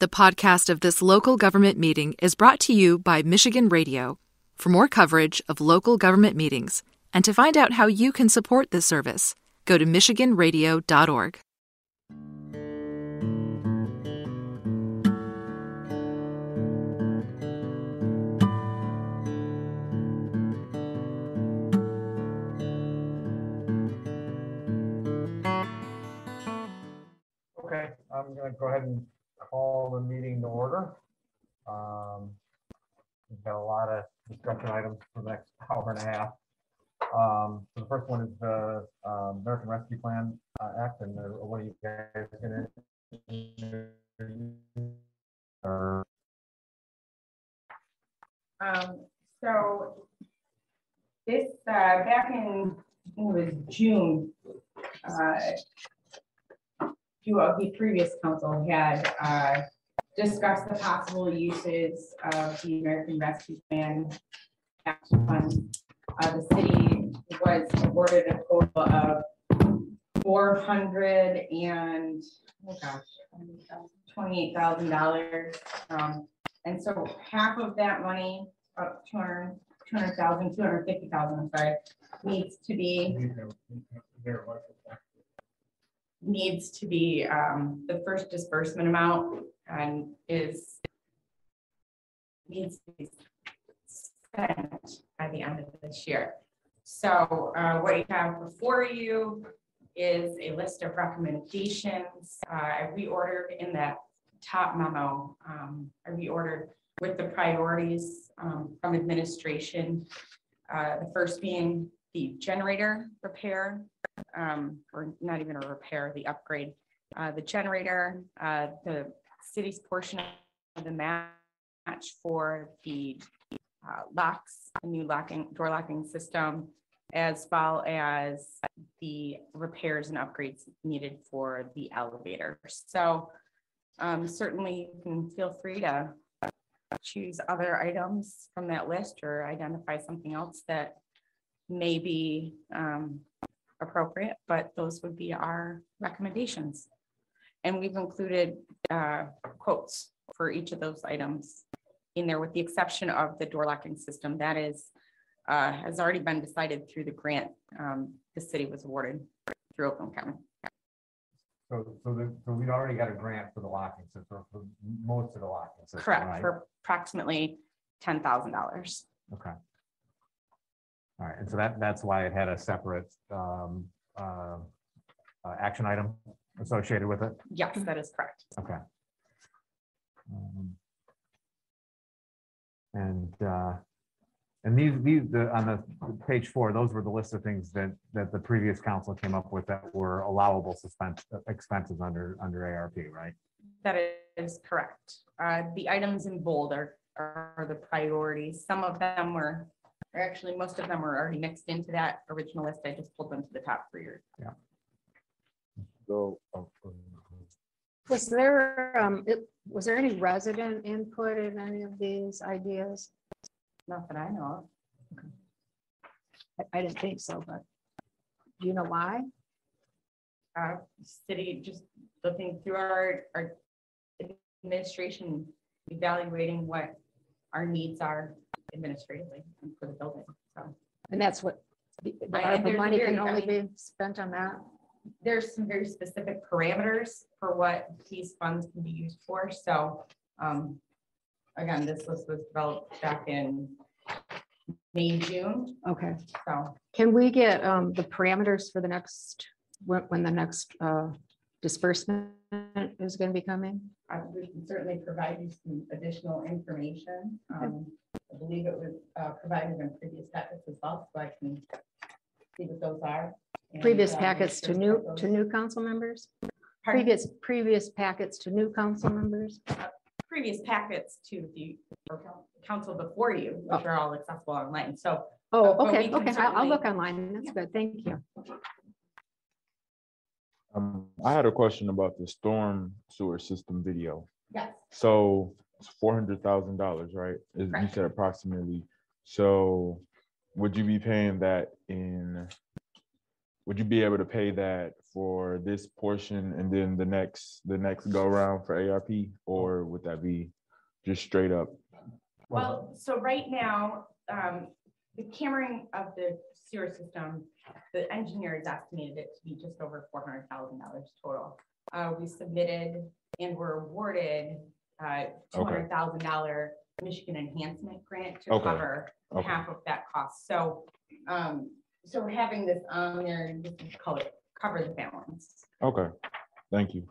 The podcast of this local government meeting is brought to you by Michigan Radio. For more coverage of local government meetings and to find out how you can support this service, go to MichiganRadio.org. Okay, I'm gonna go ahead and call the meeting to order. Um, We've got a lot of discussion items for the next hour and a half. Um, so the first one is the uh, American Rescue Plan uh, Act, and what are you guys gonna? Or, Um, so this, uh, back in, it was June, uh, few of the previous council had, uh, discussed the possible uses of the American Rescue Plan Act Fund. Uh, the city was awarded a total of four hundred and, oh gosh, twenty-eight thousand dollars. Um, and so half of that money, up two hundred fifty thousand, I'm sorry, needs to be, needs to be, um, the first disbursement amount and is needs to be spent by the end of this year. So, uh, what you have before you is a list of recommendations. Uh, I reordered in that top memo, um, I reordered with the priorities um, from administration. Uh, The first being the generator repair, um, or not even a repair, the upgrade. Uh, The generator, uh, the city's portion of the match for the uh, locks, new locking, door locking system, as well as the repairs and upgrades needed for the elevator. So um, certainly you can feel free to choose other items from that list or identify something else that may be um, appropriate, but those would be our recommendations. And we've included uh, quotes for each of those items in there with the exception of the door locking system. That is, uh, has already been decided through the grant um, the city was awarded through Oakland County. so, so the, so we already got a grant for the locking system, for most of the locking system, Correct, right? for approximately ten thousand dollars. Okay. All right, and so that, that's why it had a separate um, uh, uh, action item associated with it? Yes, that is correct. Okay. Um, And, uh, and these, these, the, on the page four, those were the list of things that, that the previous council came up with that were allowable suspense, expenses under, under ARP, right? That is correct. Uh, the items in bold are, are the priorities. Some of them were, or actually, most of them were already mixed into that original list. I just pulled them to the top for your, yeah. So, uh, Was there, um, it, was there any resident input in any of these ideas? not that I know of. I, I didn't think so, but do you know why? uh, city, just looking through our, our administration, evaluating what our needs are administratively and for the building, so. And that's what, the the I- and ARPA there's money very- can I only mean- be spent on that? There's some very specific parameters for what these funds can be used for, so, um, again, this list was developed back in May, June, Okay. so. Can we get, um, the parameters for the next, when, when the next, uh, disbursement is gonna be coming? I we can certainly provide you some additional information. Um, I believe it was uh, provided in previous packets as well, so I can see what those are. and, Previous uh, packets to new, to new council members? Pardon? Previous, previous packets to new council members? Previous packets to the council before you, which are all accessible online, so. Oh, okay, okay, I'll, I'll look online, that's good, thank you. Um, I had a question about the storm sewer system video. Yes, So it's four hundred thousand dollars, right? Is- You Correct. said approximately. So would you be paying that in? Would you be able to pay that for this portion and then the next, the next go round for ARP? Or would that be just straight up? Well, so right now, um, the cammering of the sewer system, the engineers estimated it to be just over four hundred thousand dollars total. Uh, we submitted and were awarded, uh, two hundred thousand dollar Michigan enhancement grant to Okay. cover Okay, half of that cost. So, um, so having this on there, just to call it, cover the balance. okay, thank you.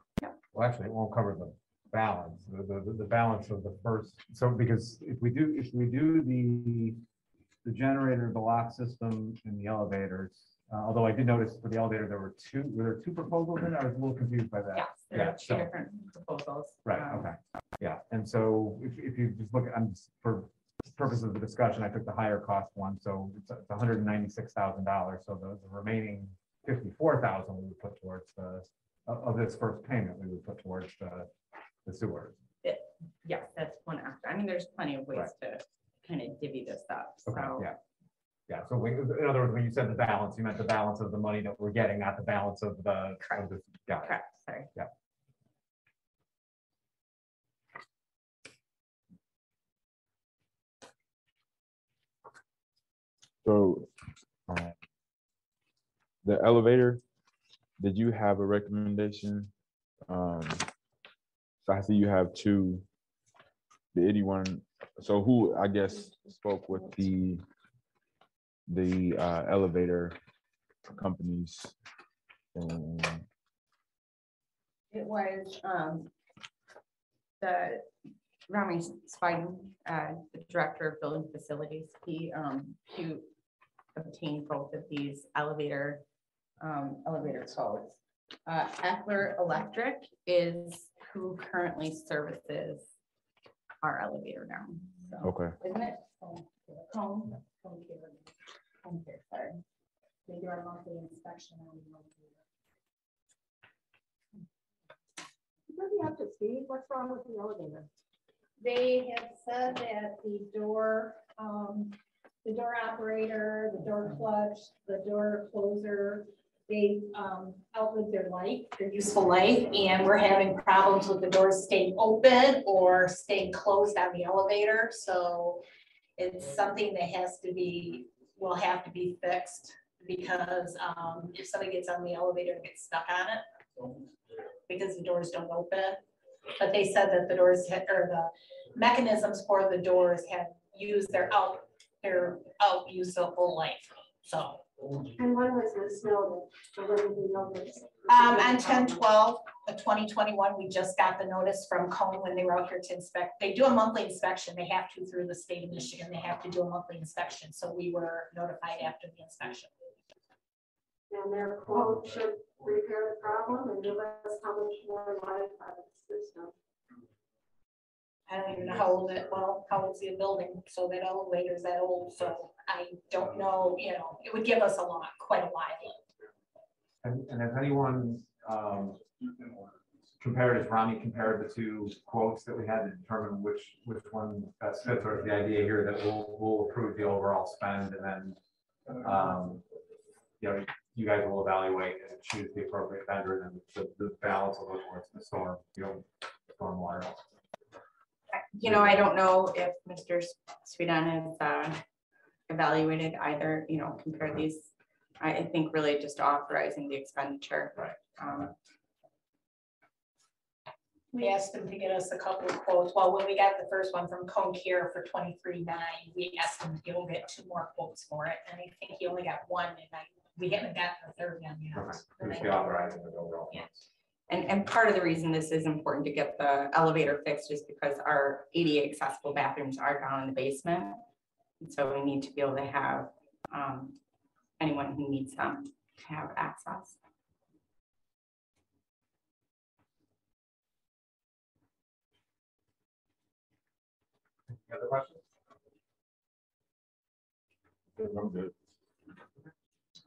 Well, actually, it won't cover the balance, the, the, the balance of the first, so because if we do, if we do the, the generator, the lock system and the elevators, uh, although I did notice for the elevator, there were two, were there two proposals in? it? I was a little confused by that. Yes, there Yeah, are two so- different proposals. Right, Um, okay, yeah, and so if, if you just look, at I'm, just- for purposes of the discussion, I took the higher cost one, so it's it's hundred and ninety-six thousand dollars, so the the remaining fifty-four thousand we would put towards the, of, of this first payment, we would put towards the, the sewer. Yes, that's one after. I mean, there's plenty of ways to kind of divvy this up, Okay, so. yeah. Yeah, so we, in other words, when you said the balance, you meant the balance of the money that we're getting, not the balance of the. of Correct. the- Got it. Correct, sorry. So um, the elevator, did you have a recommendation? Um, So I see you have two. The anyone, so who, I guess, spoke with the the uh, elevator companies? And It was, um, the Rami Spiden, uh, the Director of Building Facilities, he, um, he obtained both of these elevator, um, elevator codes. Uh, Eckler Electric is who currently services our elevator now, so, Okay, isn't it? Home, home care, home care, sorry. They do our monthly inspection. on the elevator. Bring me up to speed, what's wrong with the elevator? They have said that the door, um, the door operator, the door clutch, the door closer, they, um, outlived their life, their useful life, and we're having problems with the doors staying open or staying closed on the elevator, so it's something that has to be, will have to be fixed because um, if somebody gets on the elevator and gets stuck on it, because the doors don't open. But they said that the doors or the mechanisms for the doors had used their out, their out useful life, so. And when was this noted? So when did we know this? Um, on 10, 12 of twenty twenty-one, we just got the notice from Kone when they were out here to inspect. They do a monthly inspection. They have to through the state of Michigan. They have to do a monthly inspection. So we were notified after the inspection. And their quote should repair the problem and give us how much more life out of the system. I don't even know how old it, well, how old's the building, so that elevator's that old, so I don't know, you know, it would give us a lot, quite a while. And, and has anyone, um, compared, as Ronnie compared the two quotes that we had to determine which, which one best fits, or the idea here that we'll, we'll approve the overall spend and then, um, you know, you guys will evaluate and choose the appropriate vendor and then the, the balance will go towards the storm, you know, stormwater. You know, I don't know if Mr. Sweden has uh, evaluated either, you know, compare these. I I think really just authorizing the expenditure. Right. Um, We asked them to get us a couple of quotes, well, when we got the first one from Kone Care for twenty-three nine, we asked him to go get two more quotes for it, and I think he only got one, and I, we haven't gotten the third one yet. Okay, And I Just the don't- authorizing the overall. Yeah. And, and part of the reason this is important to get the elevator fixed is because our ADA accessible bathrooms are down in the basement. And So we need to be able to have um, anyone who needs them to have access. Any other questions? I'm good.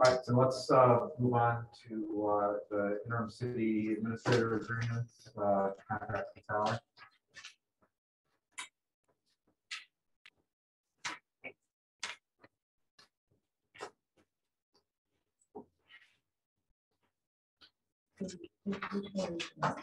All right, so let's uh, move on to uh, the interim city administrator agreement, uh, contract with. Just gonna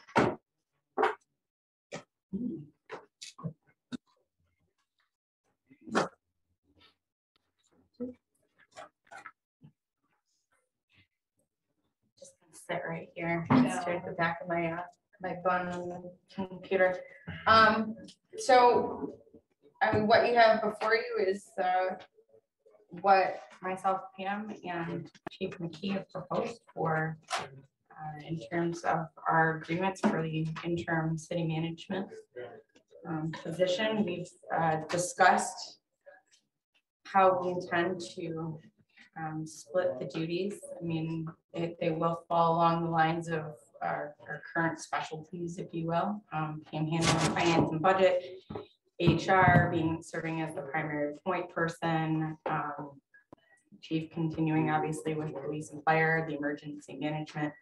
sit right here, next to the back of my, uh, my bun computer. Um, so, I mean, what you have before you is, uh, what myself, Pam, and Chief McKee have proposed for, uh, in terms of our agreements for the interim city management um, position. We've, uh, discussed how we intend to, um, split the duties. I mean, it, they will fall along the lines of our, our current specialties, if you will. Um, handling finance and budget, HR being, serving as the primary point person. um, Chief continuing obviously with police and fire, the emergency management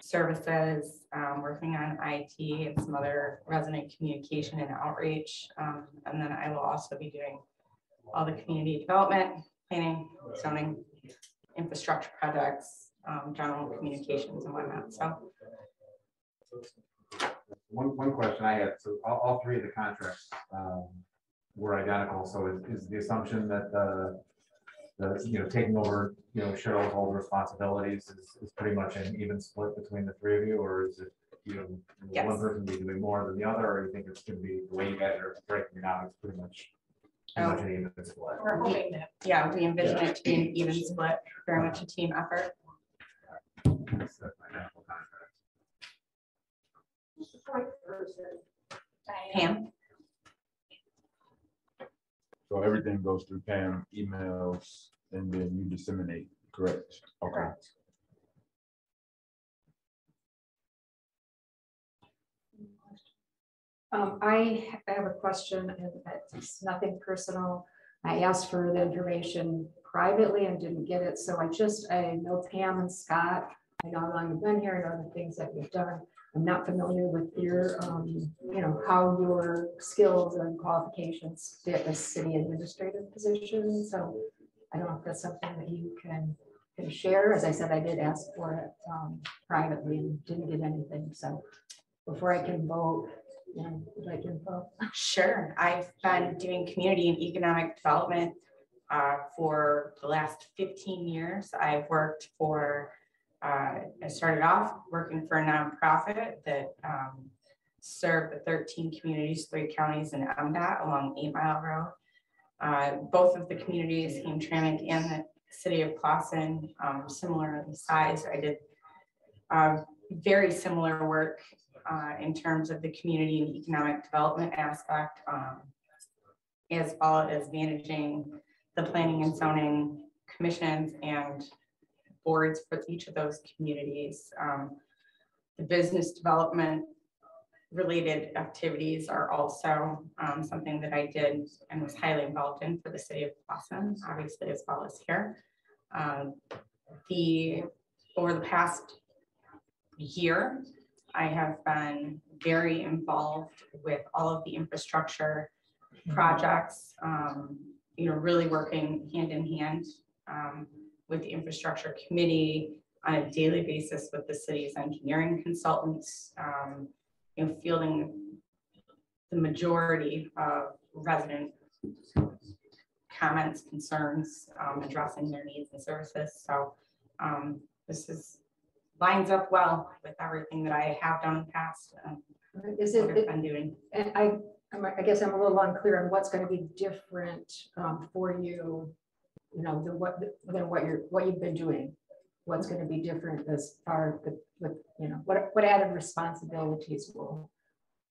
services, um, working on IT and some other resident communication and outreach. Um, and then I will also be doing all the community development, planning, zoning, infrastructure projects, um, general communications and whatnot. So One, one question I had, so all, all three of the contracts, um, were identical, so is, is the assumption that the, the, you know, taking over, you know, Cheryl's old responsibilities is, is pretty much an even split between the three of you, or is it, you know, Yes. one person be doing more than the other, or you think it's gonna be, the way you guys are breaking it out, it's pretty much, pretty much an even split? We're hoping that. yeah, we envision it to be an even split, very much a team effort. That's the identical contract. Who's the point person? Pam? So everything goes through Pam, emails, and then you disseminate, correct? Okay. Correct. Um, I have a question, and it's nothing personal. I asked for the information privately and didn't get it, so I just, I know Pam and Scott. I know how long you've been here, I know the things that you've done. I'm not familiar with your, um, you know, how your skills and qualifications fit a city administrative position, so I don't know if that's something that you can, can share. As I said, I did ask for it, um, privately and didn't get anything, so before I can vote, would like info. Sure, I've been doing community and economic development uh, for the last fifteen years. I've worked for, uh, I started off working for a nonprofit that um, served the thirteen communities, three counties in MDOT along Eight Mile Road. Uh, Both of the communities, Hamtramck and the city of Clawson, um, similar in size. I did uh, very similar work uh, in terms of the community and economic development aspect, um, as well as managing the planning and zoning commissions and boards for each of those communities. Um, The business development related activities are also um, something that I did and was highly involved in for the city of Boston, obviously, as well as here. Um, The, over the past year, I have been very involved with all of the infrastructure projects, um, you know, really working hand in hand um, with the infrastructure committee on a daily basis with the city's engineering consultants, um, you know, fielding the majority of resident comments, concerns, um, addressing their needs and services. So um, this is lines up well with everything that I have done in the past and Is I've it, been doing. and I, I'm- I guess I'm a little unclear on what's gonna be different um, for you. You know, than what, than what you're, what you've been doing. What's gonna be different as far as with, you know, what, what added responsibilities will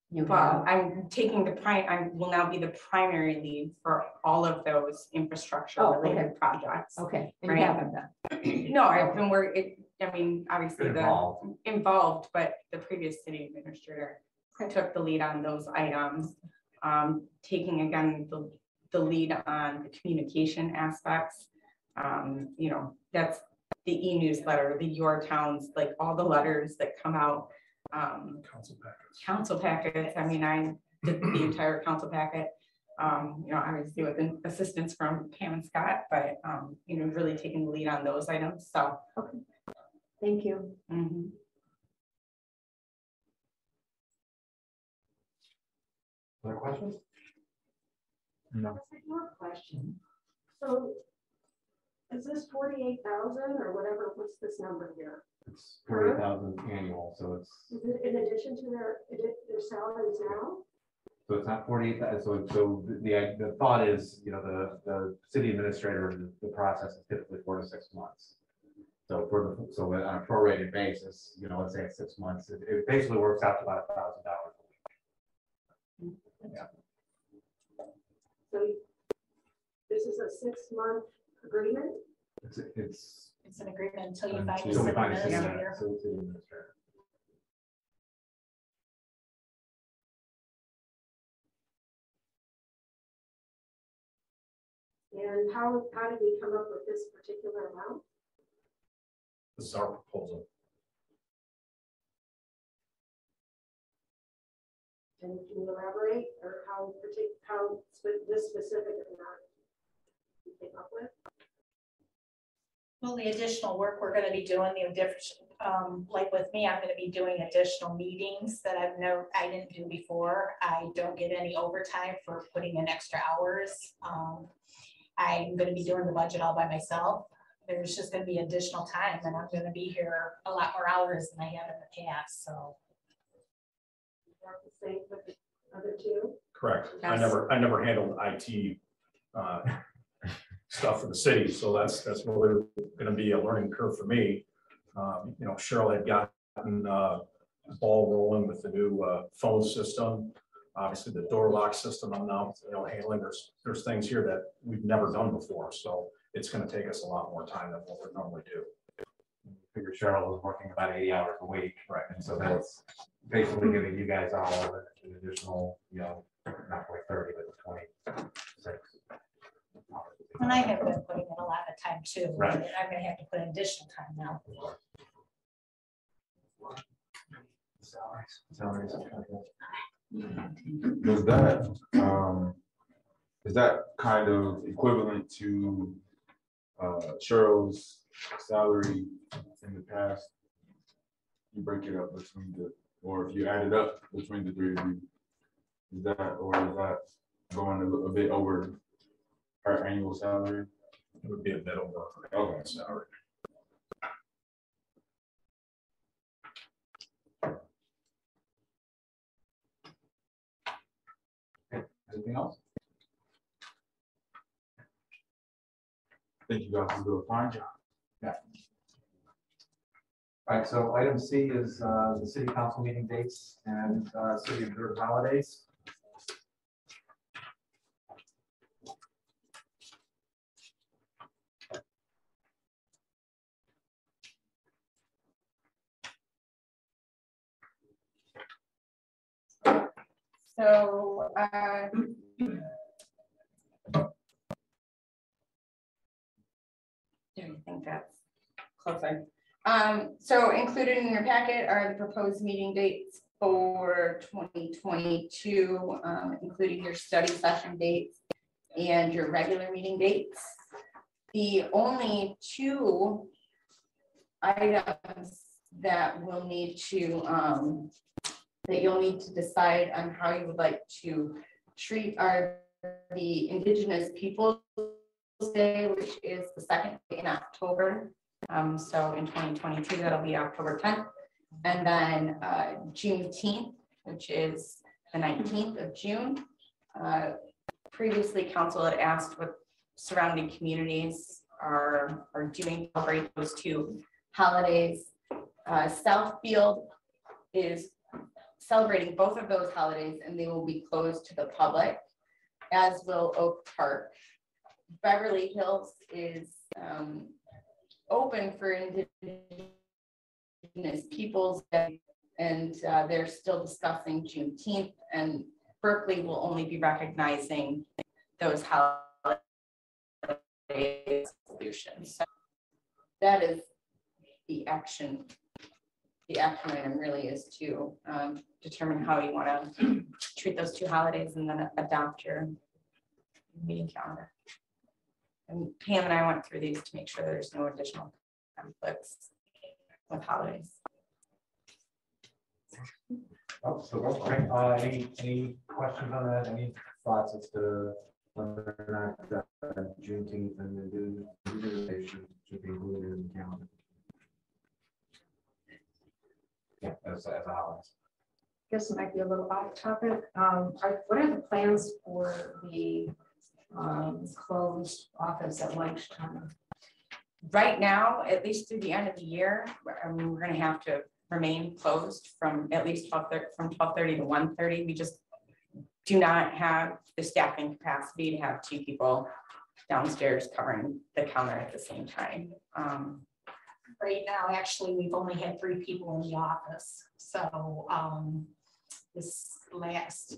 you Well, have? I'm taking the prime, I will now be the primary lead for all of those infrastructure Oh, related projects. Okay, and you Right. haven't done. No, I've been working, I mean, obviously Been the involved. involved, but the previous city administrator Okay. took the lead on those items. Um, taking again, the, the lead on the communication aspects. Um, you know, that's the e-newsletter, the Your Towns, like all the letters that come out. Um, Council packets. council packets, I mean, I did the entire council packet. Um, you know, obviously with the assistance from Pam and Scott, but, um, you know, really taking the lead on those items, so. Thank you. Mm -hmm. Other questions? No. More question. So is this 48,000 or whatever? What's this number here? It's 40,000 annual. So it's in addition to their, their salaries now? So it's not 48,000. Uh, so, so the, the thought is, you know, the, the city administrator, the process is typically four to six months. So for the, so on a prorated basis, you know, let's say it's six months, it, it basically works out to about a thousand dollars. a So this is a six-month agreement? It's, it's. It's an agreement until you find. until we a find a city city administrator. admin- city administrator. And how, how did we come up with this particular amount? This is our proposal. Can you elaborate or how partic, how this specific amount you came up with? Well, the additional work we're gonna be doing, the different, um, like with me, I'm gonna be doing additional meetings that I've no, I didn't do before. I don't get any overtime for putting in extra hours. Um, I'm gonna be doing the budget all by myself. There's just gonna be additional time and I'm gonna be here a lot more hours than I have in the past, so. About the same with the other two? Correct. I never, I never handled IT uh, stuff for the city, so that's, that's really gonna be a learning curve for me. Um, You know, Cheryl had gotten uh, the ball rolling with the new uh, phone system. Obviously, the door lock system I'm now, you know, handling. There's, there's things here that we've never done before, so it's gonna take us a lot more time than what we normally do. Figure Cheryl was working about eighty hours a week. Right. And so that's basically giving you guys all an additional, you know, not quite thirty, but twenty-six. And I have been putting in a lot of time too. Right. I'm gonna have to put in additional time now. Salaries. Salaries. Does that, um, is that kind of equivalent to, uh, Cheryl's salary in the past? You break it up between the, or if you add it up between the three of you, is that, or is that going a little- a bit over her annual salary? It would be a bit over. her annual Salary. Anything else? Thank you guys for doing a fine job. Yeah. All right, so item C is uh, the city council meeting dates and uh, city observed holidays. So, uh. Do you think that's closer? Um, so included in your packet are the proposed meeting dates for twenty twenty-two, um, including your study session dates and your regular meeting dates. The only two items that will need to, um, that you'll need to decide on how you would like to treat are the Indigenous Peoples' Day, which is the second day in October. Um, so in twenty twenty-two, that'll be October tenth. And then, uh, Juneteenth, which is the nineteenth of June. Uh, Previously, council had asked what surrounding communities are, are doing to celebrate those two holidays. Uh, Southfield is celebrating both of those holidays and they will be closed to the public, as will Oak Park. Beverly Hills is um, open for indigenous peoples Day, and uh, they're still discussing Juneteenth and Berkley will only be recognizing those holiday solutions. So That is the action the action item really is to um, determine how you want to treat those two holidays and then adopt your meeting calendar. And Pam and I went through these to make sure there's no additional conflicts with holidays. Oh, so, okay, uh, any, any questions on that, any thoughts as to whether or not uh, Juneteenth and the new utilization should be included in the calendar? Yeah, as, as a holiday. I guess it might be a little off topic. Um, are, what are the plans for the um, closed office at lunchtime? Right now, at least through the end of the year, we're- I mean, we're gonna have to remain closed from at least twelve thirty, from twelve thirty to 1:30. We just do not have the staffing capacity to have two people downstairs covering the counter at the same time. Um, Right now, actually, we've only had three people in the office, so, um, this last,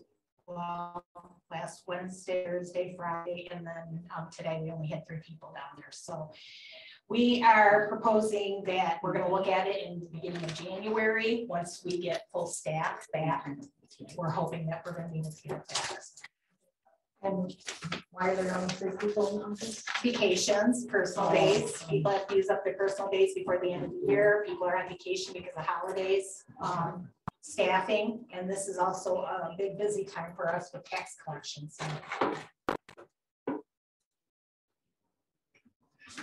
well, last Wednesday, Thursday, Friday, and then, um, today, we only had three people down there, so. We are proposing that we're gonna look at it in the beginning of January, once we get full staff back. We're hoping that we're gonna be able to get back. And why are there only three people in the office? vacations, personal days, people have to use up their personal days before the end of the year, people are on vacation because of holidays, um, staffing, and this is also a big busy time for us with tax collections.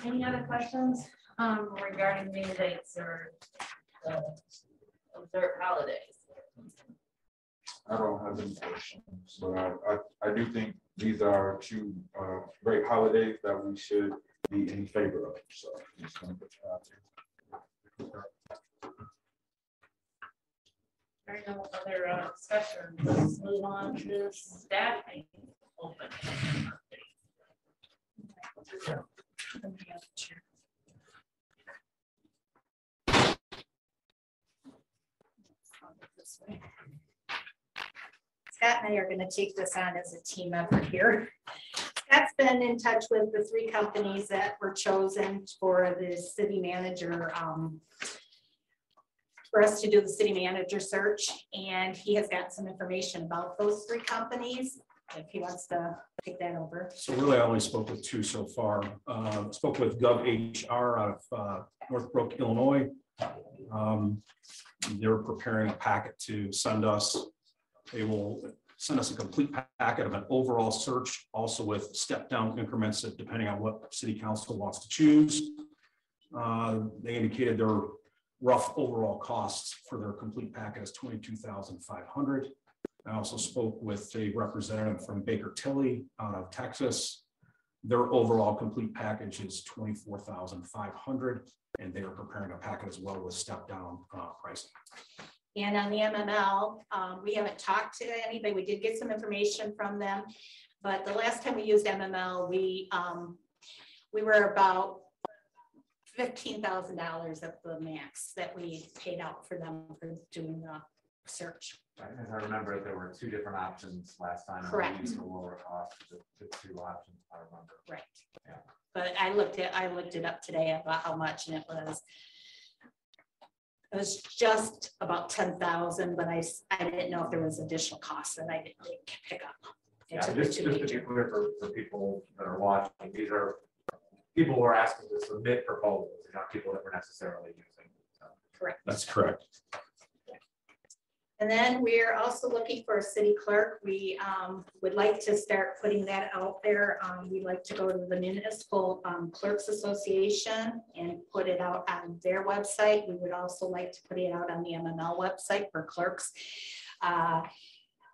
Any other questions um, regarding the dates or the observed holidays? I don't have any questions, but I, I, I do think these are two, uh, great holidays that we should be in favor of, so. just wanna put that out there. Are no other uh, discussion. Let's move on to staffing. open. Scott and I are gonna take this on as a team effort here. Scott's been in touch with the three companies that were chosen for the city manager, um, for us to do the city manager search, and he has got some information about those three companies, if he wants to take that over. So really, I only spoke with two so far. Uh, Spoke with GovHR out of uh, Northbrook, Illinois. Um, They're preparing a packet to send us. They will send us a complete packet of an overall search, also with step-down increments that depending on what city council wants to choose. Uh, They indicated their rough overall costs for their complete packet is twenty-two thousand five hundred. I also spoke with a representative from Baker Tilly out of Texas. Their overall complete package is twenty-four thousand five hundred, and they are preparing a packet as well with step-down uh, pricing. And on the MML, um, we haven't talked to anybody. We did get some information from them. But the last time we used MML, we, um, we were about fifteen thousand dollars at the max that we paid out for them for doing the search. As I remember, there were two different options last time. Correct. The lower cost, the, the two options, I remember. Right. Yeah. But I looked at, I looked it up today about how much and it was it was just about ten thousand, but I, I didn't know if there was additional costs that I didn't pick up. It Yeah, just, just to be clear for, for people that are watching, these are people were asking to submit proposals, they're not people that we're necessarily using. so. Correct. That's correct. And then we're also looking for a city clerk. We um, would like to start putting that out there. Um, We'd like to go to the Municipal um, Clerks Association and put it out on their website. We would also like to put it out on the MML website for clerks. Uh,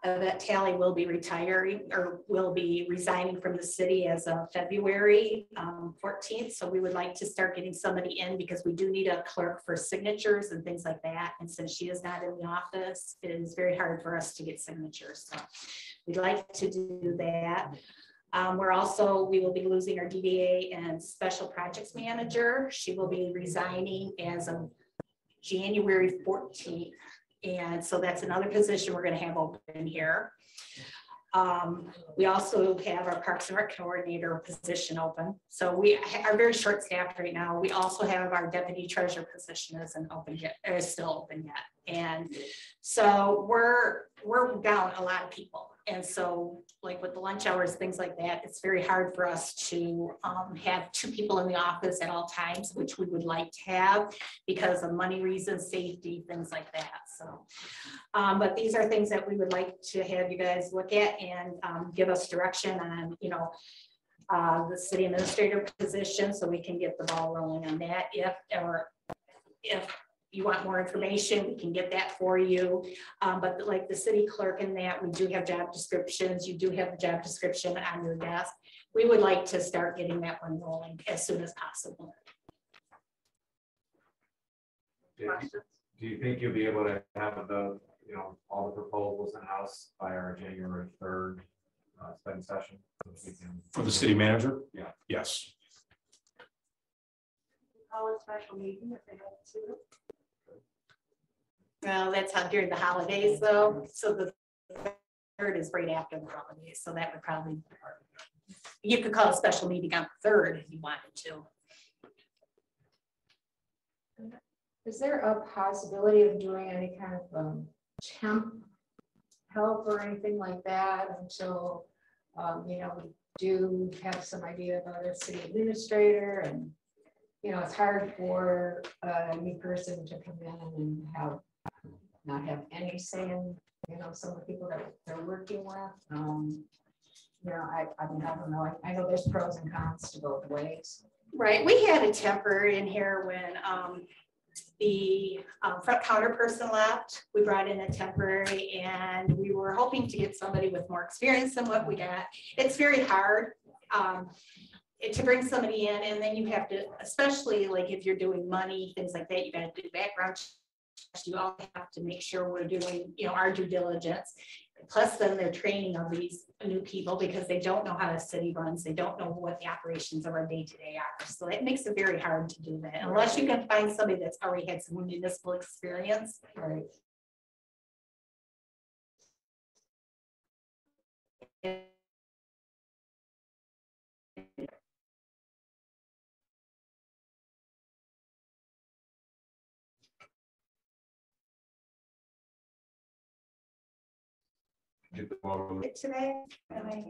That Tally will be retiring or will be resigning from the city as of February um, fourteenth. So we would like to start getting somebody in because we do need a clerk for signatures and things like that. And since she is not in the office, it is very hard for us to get signatures. So we'd like to do that. Um, we're also, we will be losing our DDA and special projects manager. She will be resigning as of January fourteenth. And so that's another position we're gonna have open here. Um, we also have our Parks and Rec coordinator position open. So we are very short staffed right now. We also have our deputy treasurer position isn't open yet, is still open yet. And so we're, we're down a lot of people. And so like with the lunch hours, things like that, it's very hard for us to um, have two people in the office at all times, which we would like to have because of money reasons, safety, things like that. So, um, but these are things that we would like to have you guys look at and um, give us direction on, you know, uh, the city administrator position, so we can get the ball rolling on that if, or if you want more information, we can get that for you. Um, but like the city clerk and that, we do have job descriptions. You do have the job description on your desk. We would like to start getting that one rolling as soon as possible. Do you- do you think you'll be able to have the, you know, all the proposals in-house by our January third uh, study session? We can- For the city manager? Yeah. Yes. Call a special meeting if they have to. Well, that's how during the holidays though, so the third is right after the holidays, so that would probably. You could call a special meeting on the third if you wanted to. Is there a possibility of doing any kind of um, temp help or anything like that until, um, you know, we do have some idea about a city administrator and, you know, it's hard for a new person to come in and have, not have any say in, you know, some of the people that they're working with. Um, You know, I, I mean, I don't know, I, I know there's pros and cons to both ways. Right, we had a temporary in here when um the um, front counter person left. We brought in a temporary and we were hoping to get somebody with more experience than what we got. It's very hard um to bring somebody in and then you have to, especially like if you're doing money, things like that, you gotta do background. You all have to make sure we're doing, you know, our due diligence. Plus then they're training of these new people because they don't know how the city runs. They don't know what the operations of our day-to-day are. So it makes it very hard to do that unless you can find somebody that's already had some municipal experience. Right. Today, and I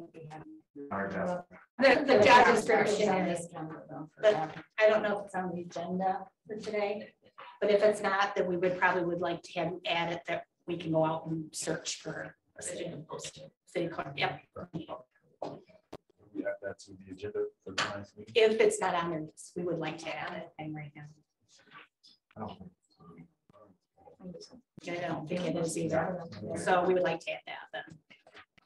Our. The, the job description on is, the agenda, though, for but. I don't know if it's on the agenda for today. But if it's not, then we would probably would like to have add it that we can go out and search for a city city clerk, yep. We add that to the agenda for tonight's meeting. If it's not on there, yes, we would like to add it. And right now. I don't think- I don't think it is either. So we would like to add that then.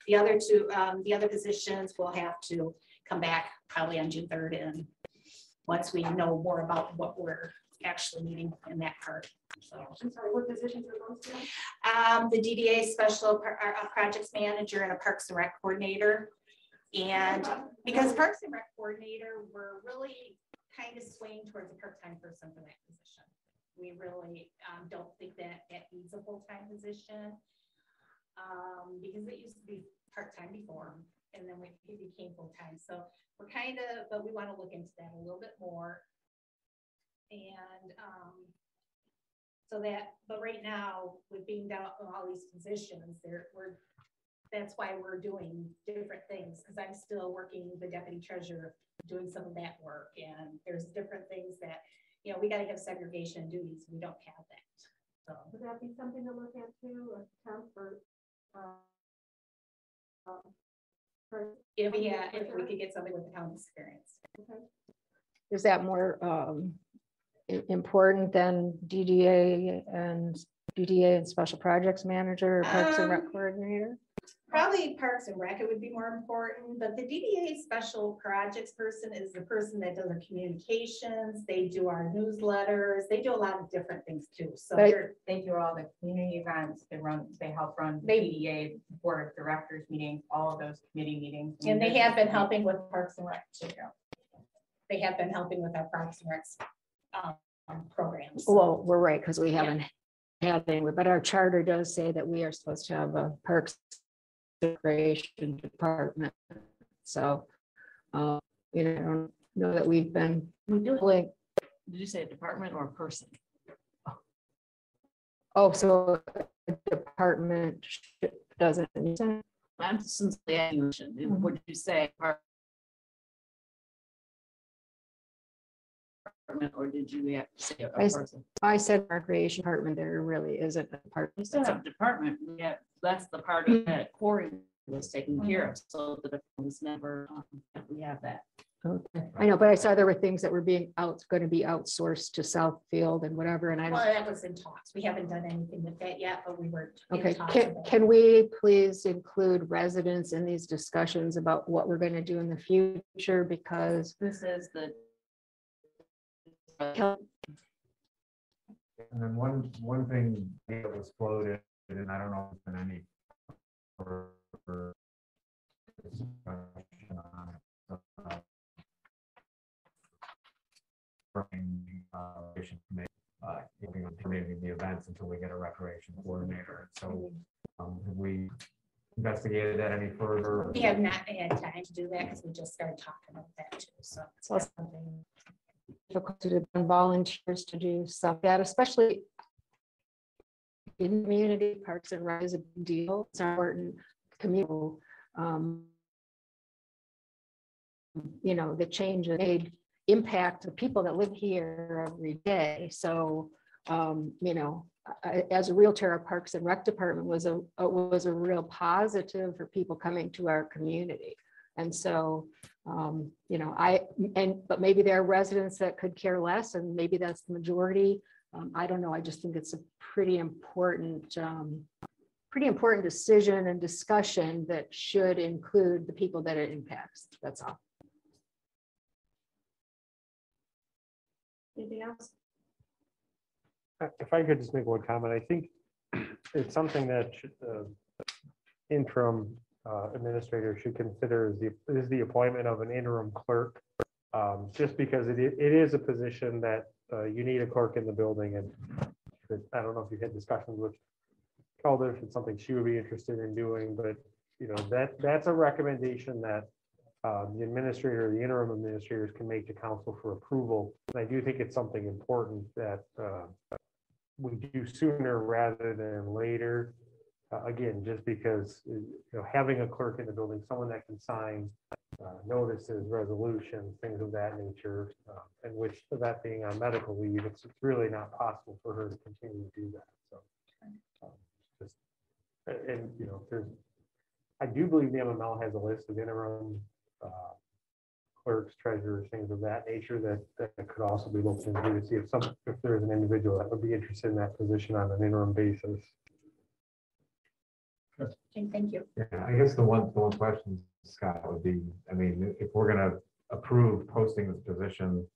The other two, um, the other positions will have to come back probably on June third and once we know more about what we're actually needing in that part, so. I'm sorry, what positions are those? two? Um, the DDA special pro- uh, uh, projects manager and a Parks and Rec coordinator. And because Parks and Rec coordinator, we're really kind of swaying towards a part-time person for that position. We really, um, don't think that that needs a full-time position. Um, because it used to be part-time before, and then we- it became full-time, so we're kind of, but we want to look into that a little bit more. And, um, so that, but right now, with being down on all these positions, there, we're, that's why we're doing different things, because I'm still working the deputy treasurer, doing some of that work, and there's different things that, you know, we gotta have segregation duties, we don't have that, so. Would that be something to look at too, a temp? Um, for- If, yeah, if we could get somebody with the county experience. Is that more um, i- important than DDA and DDA and Special Projects Manager or Parks and Rec Um, Coordinator? Probably Parks and Rec, it would be more important, but the DDA special projects person is the person that does our communications, they do our newsletters, they do a lot of different things too, so. They're- do all the community events, they run, they help run the They- board of directors meetings, all of those committee meetings. And they have been helping with Parks and Rec too. They have been helping with our Parks and Recs um, programs. Well, we're right, because we haven't had any, but our charter does say that we are supposed to have a Parks Recreation Department. So, uh, you know, I don't know that we've been like, Did you say a department or a person? oh, so a department doesn't. I'm simply asking, you, would you say? Department, Or did you have to say a I s- person? I said recreation department, there really isn't a part. You still have department, yeah, that's the part Mm-hmm. that Corey was taking care of, so the department was never, um, we have that. Okay, I know, but I saw there were things that were being out, going to be outsourced to Southfield and whatever, and I Well, don't. that was in talks. We haven't done anything with that yet, but we were. in Okay, talks can, about it. can we please include residents in these discussions about what we're going to do in the future? Because This is the. And then one, one thing that was floated, and I don't know if there's any. for- for discussion on it, uh, uh, recreation committee, uh, you know, coordinating the events until we get a recreation coordinator. So, um, have we investigated that any further? We have not had time to do that because we just started talking about that too, so. it's So- something- difficult to do volunteers to do stuff that, especially in community parks and Rec is a big deal. It's important communal. um, You know, the change made impact the people that live here every day. So, um, you know, I- as a realtor, our Parks and Rec Department was a, uh, was a real positive for people coming to our community. And so, um, you know, I, and, but maybe there are residents that could care less and maybe that's the majority. Um, I don't know. I just think it's a pretty important, um, pretty important decision and discussion that should include the people that it impacts. That's all. Anything else? Uh, If I could just make one comment, I think it's something that should, uh, interim uh, administrator should consider is the, is the appointment of an interim clerk. Um, Just because it, it is a position that uh, you need a clerk in the building and I don't know if you've had discussions with Calder, if it's something she would be interested in doing, but you know, that, that's a recommendation that uh, the administrator, the interim administrators can make to council for approval. And I do think it's something important that uh, we do sooner rather than later. Uh, Again, just because, uh, you know, having a clerk in the building, someone that can sign uh, notices, resolutions, things of that nature, uh, and which that being on medical leave, it's it's really not possible for her to continue to do that, so. um, just And, you know, there's, I do believe the MML has a list of interim uh, clerks, treasurers, things of that nature that, that could also be looked into to see if some, if there's an individual that would be interested in that position on an interim basis. Okay, thank you. Yeah, I guess the one, the one question, Scott, would be, I mean, if we're gonna approve posting this position,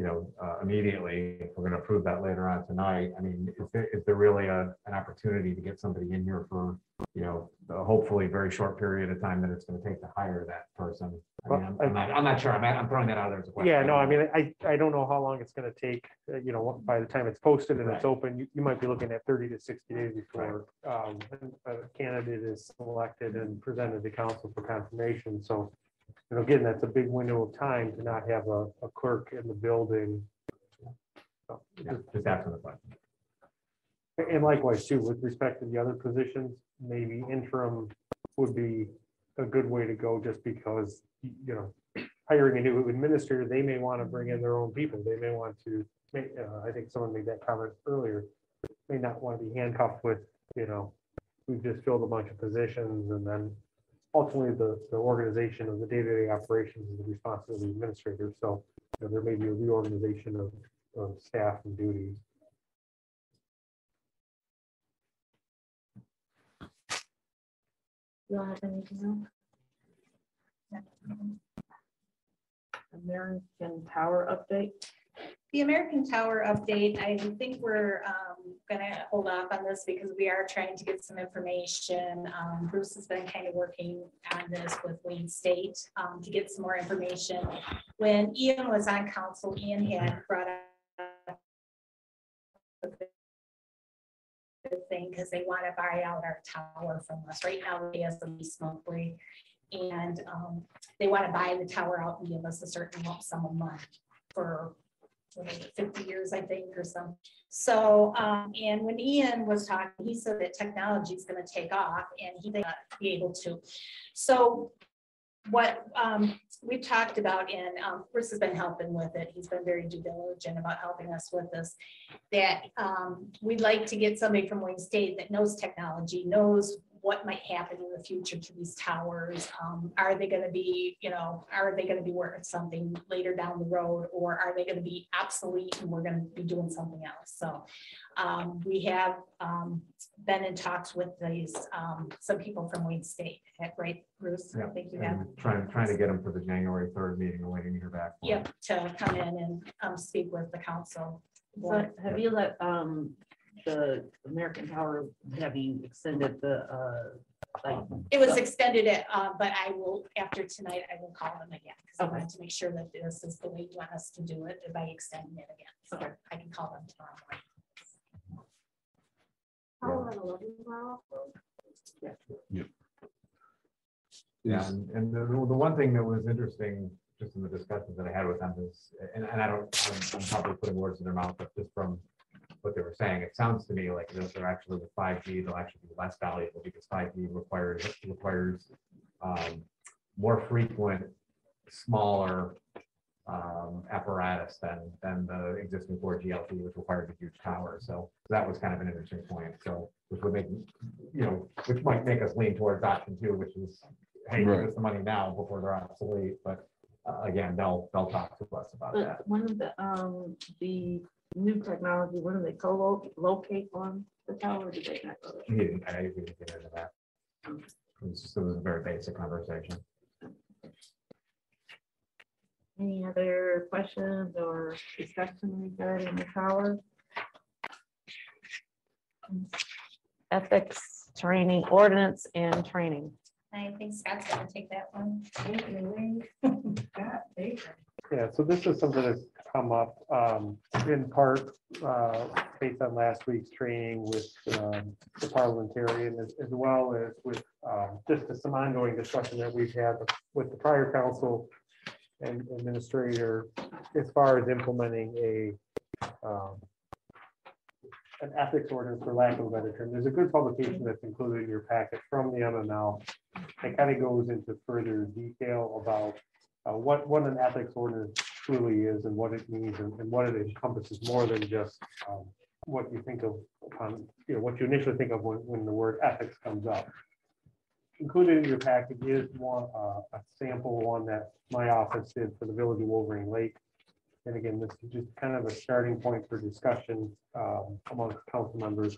you know, uh, immediately, if we're gonna approve that later on tonight, I mean, is there, is there really a, an opportunity to get somebody in here for, you know, a hopefully very short period of time that it's gonna take to hire that person? I mean, I'm- I'm not, I'm not sure, I'm, I'm throwing that out there as a question. Yeah, no, I mean, I, I don't know how long it's gonna take, uh, you know, by the time it's posted and it's open, you, you might be looking at thirty to sixty days before um, a candidate is selected and presented to council for confirmation, so. Know, again, that's a big window of time to not have a, a clerk in the building. So, Yeah, Just asking the question. And likewise too, with respect to the other positions, maybe interim would be a good way to go just because, you know, hiring a new administrator, they may want to bring in their own people. They may want to make, uh, I think someone made that comment earlier. May not want to be handcuffed with, you know, we've just filled a bunch of positions and then ultimately the, the organization of the day-to-day operations is the responsibility of the administrator. So you know, there may be a reorganization of, of staff and duties. You don't have anything else? American Tower update? The American Tower update, I think we're um, gonna hold off on this because we are trying to get some information. Um, Bruce has been kind of working on this with Wayne State um, to get some more information. When Ian was on council, Ian had brought up the thing because they want to buy out our tower from us. Right now, we have some free. And um, they want to buy the tower out and give us a certain lump sum of money for what is it, fifty years, I think, or some. So, um, and when Ian was talking, he said that technology is gonna take off and he may not be able to. So what, um, we've talked about and, um, Chris has been helping with it. He's been very due diligent about helping us with this. That, um, we'd like to get somebody from Wayne State that knows technology, knows what might happen in the future to these towers. Um, are they gonna be, you know, are they gonna be worth something later down the road? Or are they gonna be obsolete and we're gonna be doing something else? So, um, we have, um, been in talks with these, um, some people from Wayne State, right, Bruce? I Yeah, think you have. trying, trying to get them for the January third meeting, and waiting to hear back. Yep, to come in and, um, speak with the council. So have you let, um, the American Tower, have you extended the, uh, like? It was extended, it, uh, but I will, after tonight, I will call them again, because I wanted to make sure that this is the way you want us to do it by extending it again. So I can call them tomorrow morning. How about eleven? Yeah, and, and the, the one thing that was interesting, just in the discussions that I had with them is, and, and I don't, I'm, I'm probably putting words in their mouth, but just from what they were saying, it sounds to me like those are actually with five G, they'll actually be less valuable because five G requires, requires um, more frequent, smaller um, apparatus than, than the existing four G LTE, which requires a huge tower. So that was kind of an interesting point. So, which would make, you know, which might make us lean towards option two, which is, hey, give us the money now before they're obsolete. But uh, again, they'll, they'll talk to us about that. One of the, um, the new technology, when do they co-locate on the tower? Did they not go there? He didn't, I didn't get into that. It was, just- it was a very basic conversation. Any other questions or discussion regarding the tower? Ethics, training, ordinance and training. I think Scott's gonna take that one. Yeah, so this is something that's come up um, in part uh, based on last week's training with um, the parliamentarian as as well as with um, just some ongoing discussion that we've had with the prior council and administrator as far as implementing a um, an ethics ordinance for lack of a better term. There's a good publication that's included in your packet from the MML. It kind of goes into further detail about uh, what, what an ethics ordinance truly is and what it means and, and what it encompasses more than just um, what you think of upon, you know, what you initially think of when, when the word ethics comes up. Included in your package is one, uh, a sample one that my office did for the Village of Wolverine Lake. And again, this is just kind of a starting point for discussion um, amongst council members.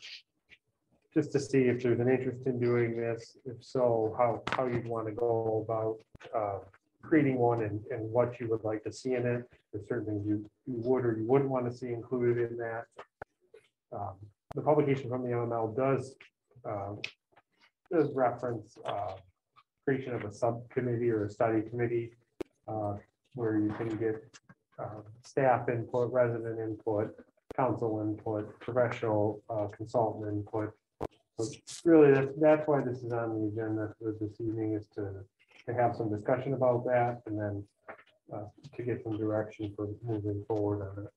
Just to see if there's an interest in doing this, if so, how, how you'd want to go about uh, creating one and, and what you would like to see in it. There's certain things you, you would or you wouldn't want to see included in that. Um, The publication from the MML does, uh, does reference uh, creation of a subcommittee or a study committee uh, where you can get uh, staff input, resident input, council input, professional uh, consultant input. So Really, that's, that's why this is on the agenda for this evening is to to have some discussion about that and then uh, to get some direction for moving forward on it.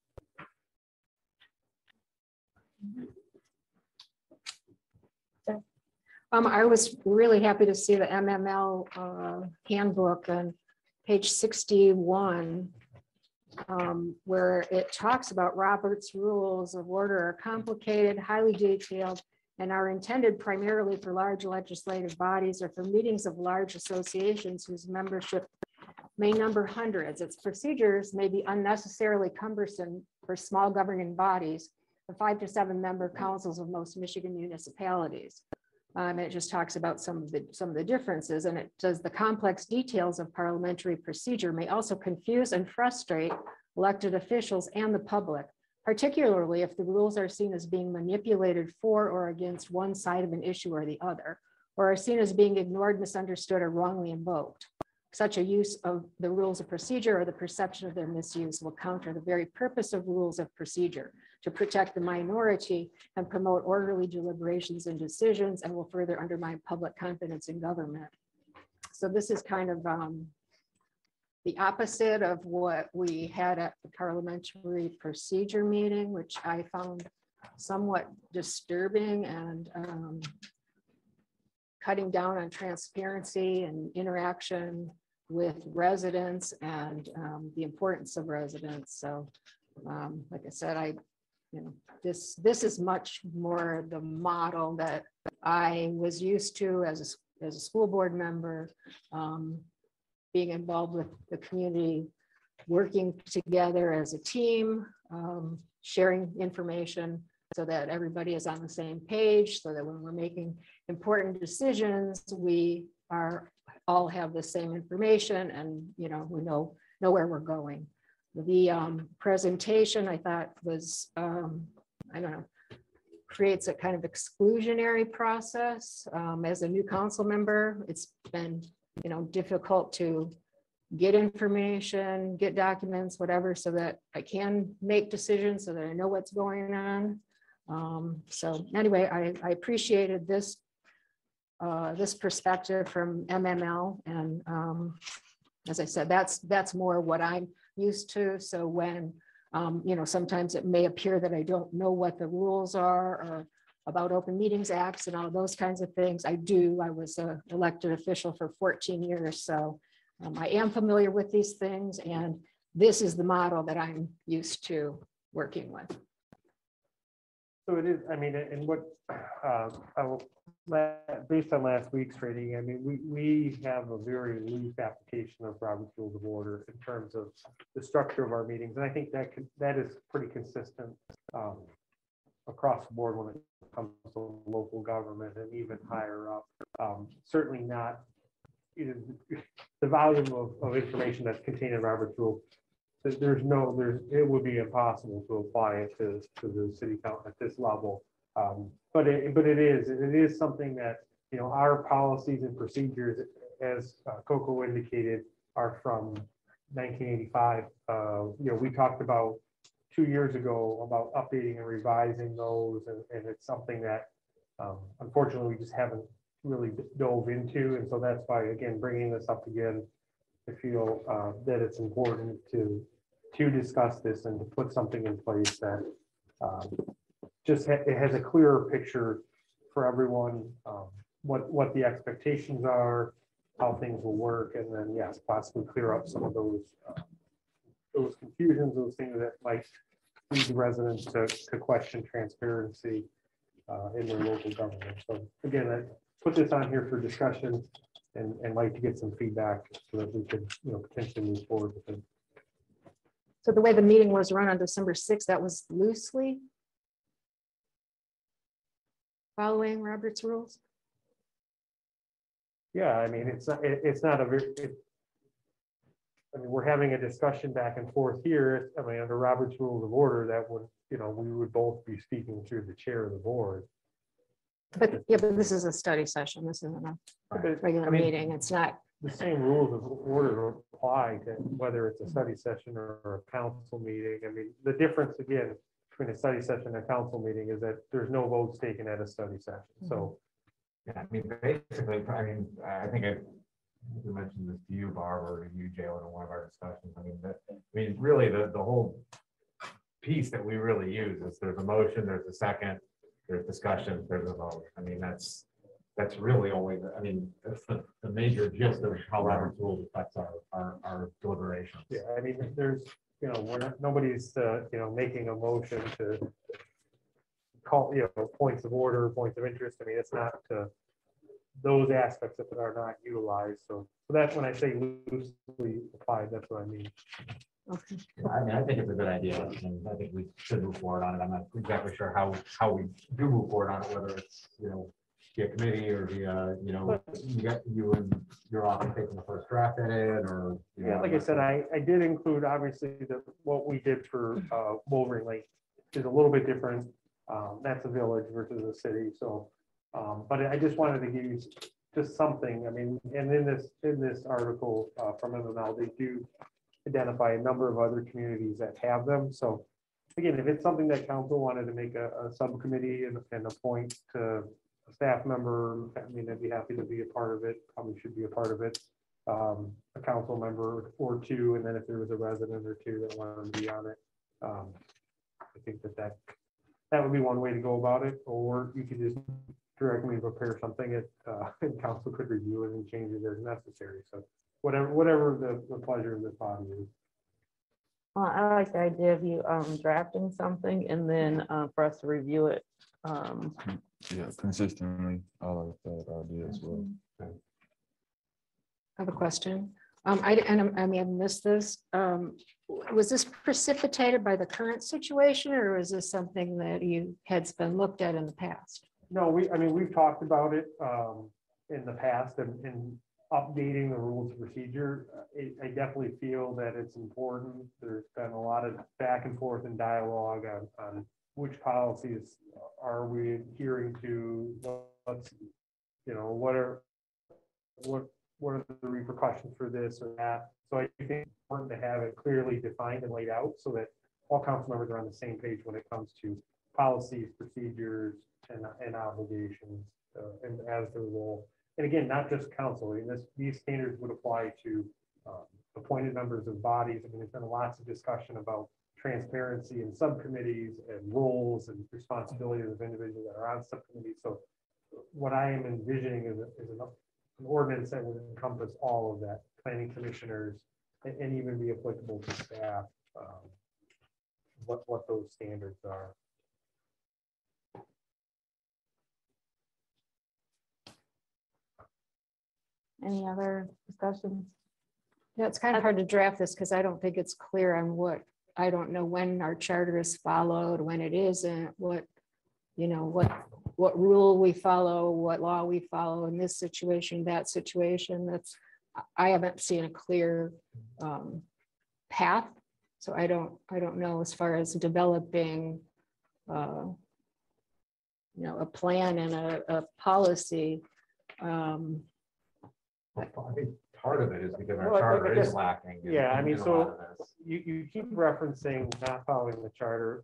Um, I was really happy to see the MML uh, handbook on page sixty-one. um, where it talks about Robert's rules of order are complicated, highly detailed, and are intended primarily for large legislative bodies or for meetings of large associations whose membership may number hundreds. Its procedures may be unnecessarily cumbersome for small governing bodies, the five to seven member councils of most Michigan municipalities. Um, it just talks about some of the, some of the differences and it says the complex details of parliamentary procedure may also confuse and frustrate elected officials and the public, particularly if the rules are seen as being manipulated for or against one side of an issue or the other, or are seen as being ignored, misunderstood, or wrongly invoked. Such a use of the rules of procedure or the perception of their misuse will counter the very purpose of rules of procedure to protect the minority and promote orderly deliberations and decisions and will further undermine public confidence in government. So this is kind of um, the opposite of what we had at the parliamentary procedure meeting, which I found somewhat disturbing and um, cutting down on transparency and interaction with residents and um, the importance of residents. So um, like I said, I, you know, this, this is much more the model that I was used to as a, as a school board member. um, Being involved with the community, working together as a team, um, sharing information so that everybody is on the same page, so that when we're making important decisions, we are, all have the same information and, you know, we know, know where we're going. The um, presentation I thought was, um, I don't know, creates a kind of exclusionary process. Um, As a new council member, it's been, you know, difficult to get information, get documents, whatever, so that I can make decisions, so that I know what's going on. Um, So anyway, I, I appreciated this, uh, this perspective from MML and um, as I said, that's, that's more what I'm used to. So when, um, you know, sometimes it may appear that I don't know what the rules are or about open meetings acts and all those kinds of things. I do. I was an elected official for 14 years, so um, I am familiar with these things and this is the model that I'm used to working with. So it is, I mean, and what, uh, based on last week's training, I mean, we, we have a very loose application of Robert's Rules of Order in terms of the structure of our meetings, and I think that could, that is pretty consistent um, across the board when it comes to local government and even higher up. Um, Certainly not, the volume of, of information that's contained in Robert's Rule there's no, there's, it would be impossible to apply it to, to the city council at this level. Um, But it, but it is, it is something that, you know, our policies and procedures, as uh, Coco indicated, are from nineteen eighty-five. Uh, You know, we talked about two years ago about updating and revising those, and, and it's something that um, unfortunately, we just haven't really dove into, and so that's why, again, bringing this up again, I feel uh, that it's important to, to discuss this and to put something in place that um, just, ha- it has a clearer picture for everyone, um, what, what the expectations are, how things will work, and then, yes, possibly clear up some of those, uh, those confusions, those things that might lead the residents to, to question transparency uh, in their local government. So again, I put this on here for discussion and, and like to get some feedback so that we could, you know, potentially move forward with it. So the way the meeting was run on December sixth, that was loosely following Robert's rules? Yeah, I mean, it's, not it- it's not a very, it- I mean, we're having a discussion back and forth here. I mean, under Robert's Rules of Order, that would, you know, we would both be speaking through the chair of the board. But yeah, but this is a study session. This isn't a But, regular I mean, meeting. It's not, The same rules of order apply to whether it's a study session or a council meeting. I mean, the difference again between a study session and a council meeting is that there's no votes taken at a study session. So Yeah, I mean, basically, I mean, I think I we mentioned this to you, Barb, or to you, Jalen, in one of our discussions. I mean, that, I mean, really, the, the whole piece that we really use is there's a motion, there's a second, there's discussion, there's a vote. I mean, that's, that's really only, the- I mean, that's the, the major gist of how Robert's rules affects our, our, our deliberations. Yeah, I mean, there's, you know, we're not, nobody's, uh, you know, making a motion to call, you know, points of order, points of interest. I mean, it's not, uh, those aspects of it are not utilized. So, so that's when I say loosely applied, that's what I mean. okay. I mean, I think it's a good idea, and I think we should move forward on it. I'm not exactly sure how, how we do move forward on it, whether it's, you know, via committee or via, you know, you got, you and your office taking the first draft at it, or. you Yeah, know, like I said, I, I did include, obviously, the, what we did for, uh, Wolverine Lake is a little bit different. Um, that's a village versus a city, so, um, but I just wanted to give you just something, I mean, and in this, in this article, uh, from MML, they do identify a number of other communities that have them, so again, if it's something that council wanted to make a, a subcommittee and, and appoint to a staff member, I mean, I'd be happy to be a part of it, probably should be a part of it. um, a council member or two, and then if there was a resident or two that wanted to be on it. um, I think that that, that would be one way to go about it, or you could just directly prepare something that, uh, and council could review it and change it as necessary, so whatever, whatever the, the pleasure of this body is. Well, I like the idea of you um drafting something and then uh for us to review it. Um, Yeah, consistently, I like that idea as well. I have a question. Um, I, and I'm- I may have missed this. Um, was this precipitated by the current situation or is this something that you had been looked at in the past? No, we, I mean, we've talked about it um, in the past and, and updating the rules of procedure. I, I definitely feel that it's important. There's been a lot of back and forth and dialogue on, on which policies are we adhering to? What's, you know, what are, what, what are the repercussions for this or that? So I think it's important to have it clearly defined and laid out so that all council members are on the same page when it comes to policies, procedures, and, and obligations, uh, and as their role. And again, not just council, I mean, this, these standards would apply to um, appointed members of bodies. I mean, there's been lots of discussion about transparency and subcommittees and roles and responsibilities of individuals that are on subcommittees. So what I am envisioning is, a- is an an ordinance that would encompass all of that, planning commissioners, and, and even be applicable to staff. um, What, what those standards are. Any other discussions? Yeah, it's kind of hard to draft this because I don't think it's clear on what, I don't know when our charter is followed, when it isn't, what, you know, what, what rule we follow, what law we follow in this situation, that situation. That's, I- I haven't seen a clear um, path. So I don't, I don't know as far as developing uh, you know, a plan and a, a policy. um, I think part of it is because our Well, I charter is just- lacking. in- Yeah, I mean, in a lot so of this. you, you keep referencing not following the charter.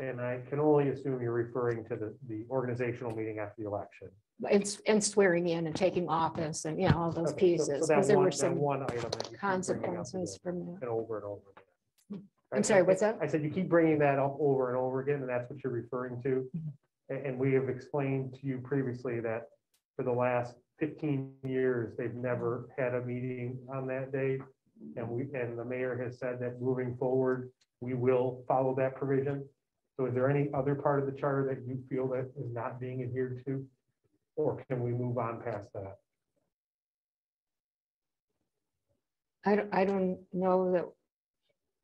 And I can only assume you're referring to the, the organizational meeting after the election. And, and swearing in and taking office and, you know, all those Okay, so- so pieces, that because there one- were that some One item. that you keep bringing up consequences again from that. And over and over. again. I'm sorry, what's that? I said you keep bringing that up over and over again, and that's what you're referring to. Mm-hmm. A- And, we have explained to you previously that for the last fifteen years, they've never had a meeting on that day. And we, and the mayor has said that moving forward, we will follow that provision. So is there any other part of the charter that you feel that is not being adhered to? Or can we move on past that? I don't, I don't know that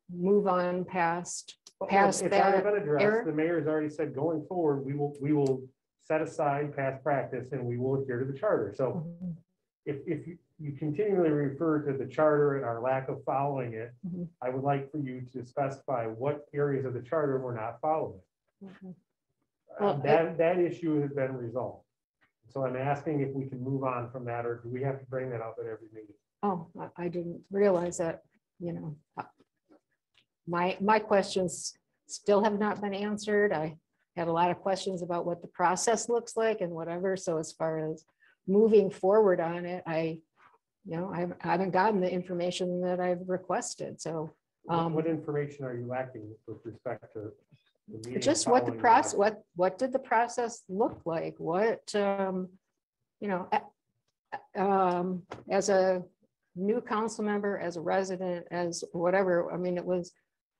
move on past, Well, past It's already that. been addressed. The mayor's already said going forward, we will, we will set aside past practice and we will adhere to the charter. So Mhm. if, if you- you continually refer to the charter and our lack of following it, Mhm. I would like for you to specify what areas of the charter we're not following. Mhm. Uh, Well, I- That, that issue has been resolved. So I'm asking if we can move on from that, or do we have to bring that up at every meeting? Oh, I- I didn't realize that, you know. uh, My, my questions still have not been answered. I had a lot of questions about what the process looks like and whatever. So as far as moving forward on it, I, you know, I haven't- I haven't gotten the information that I've requested. So What Um, what information are you lacking with respect to? the just what the process, what, what did the process look like? What, um, you know, um, as a new council member, as a resident, as whatever, I mean, it was,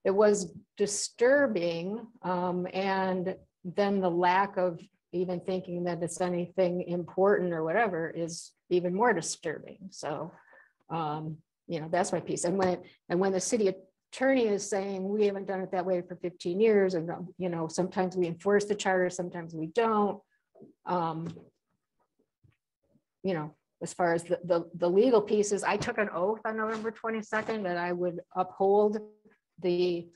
it was disturbing. Um, and then the lack of even thinking that it's anything important or whatever is even more disturbing. So, um, you know, that's my piece. And when, and when the city attorney is saying, we haven't done it that way for fifteen years, and, you know, sometimes we enforce the charter, sometimes we don't. Um, You know, as far as the, the, the legal pieces, I took an oath on November twenty-second that I would uphold the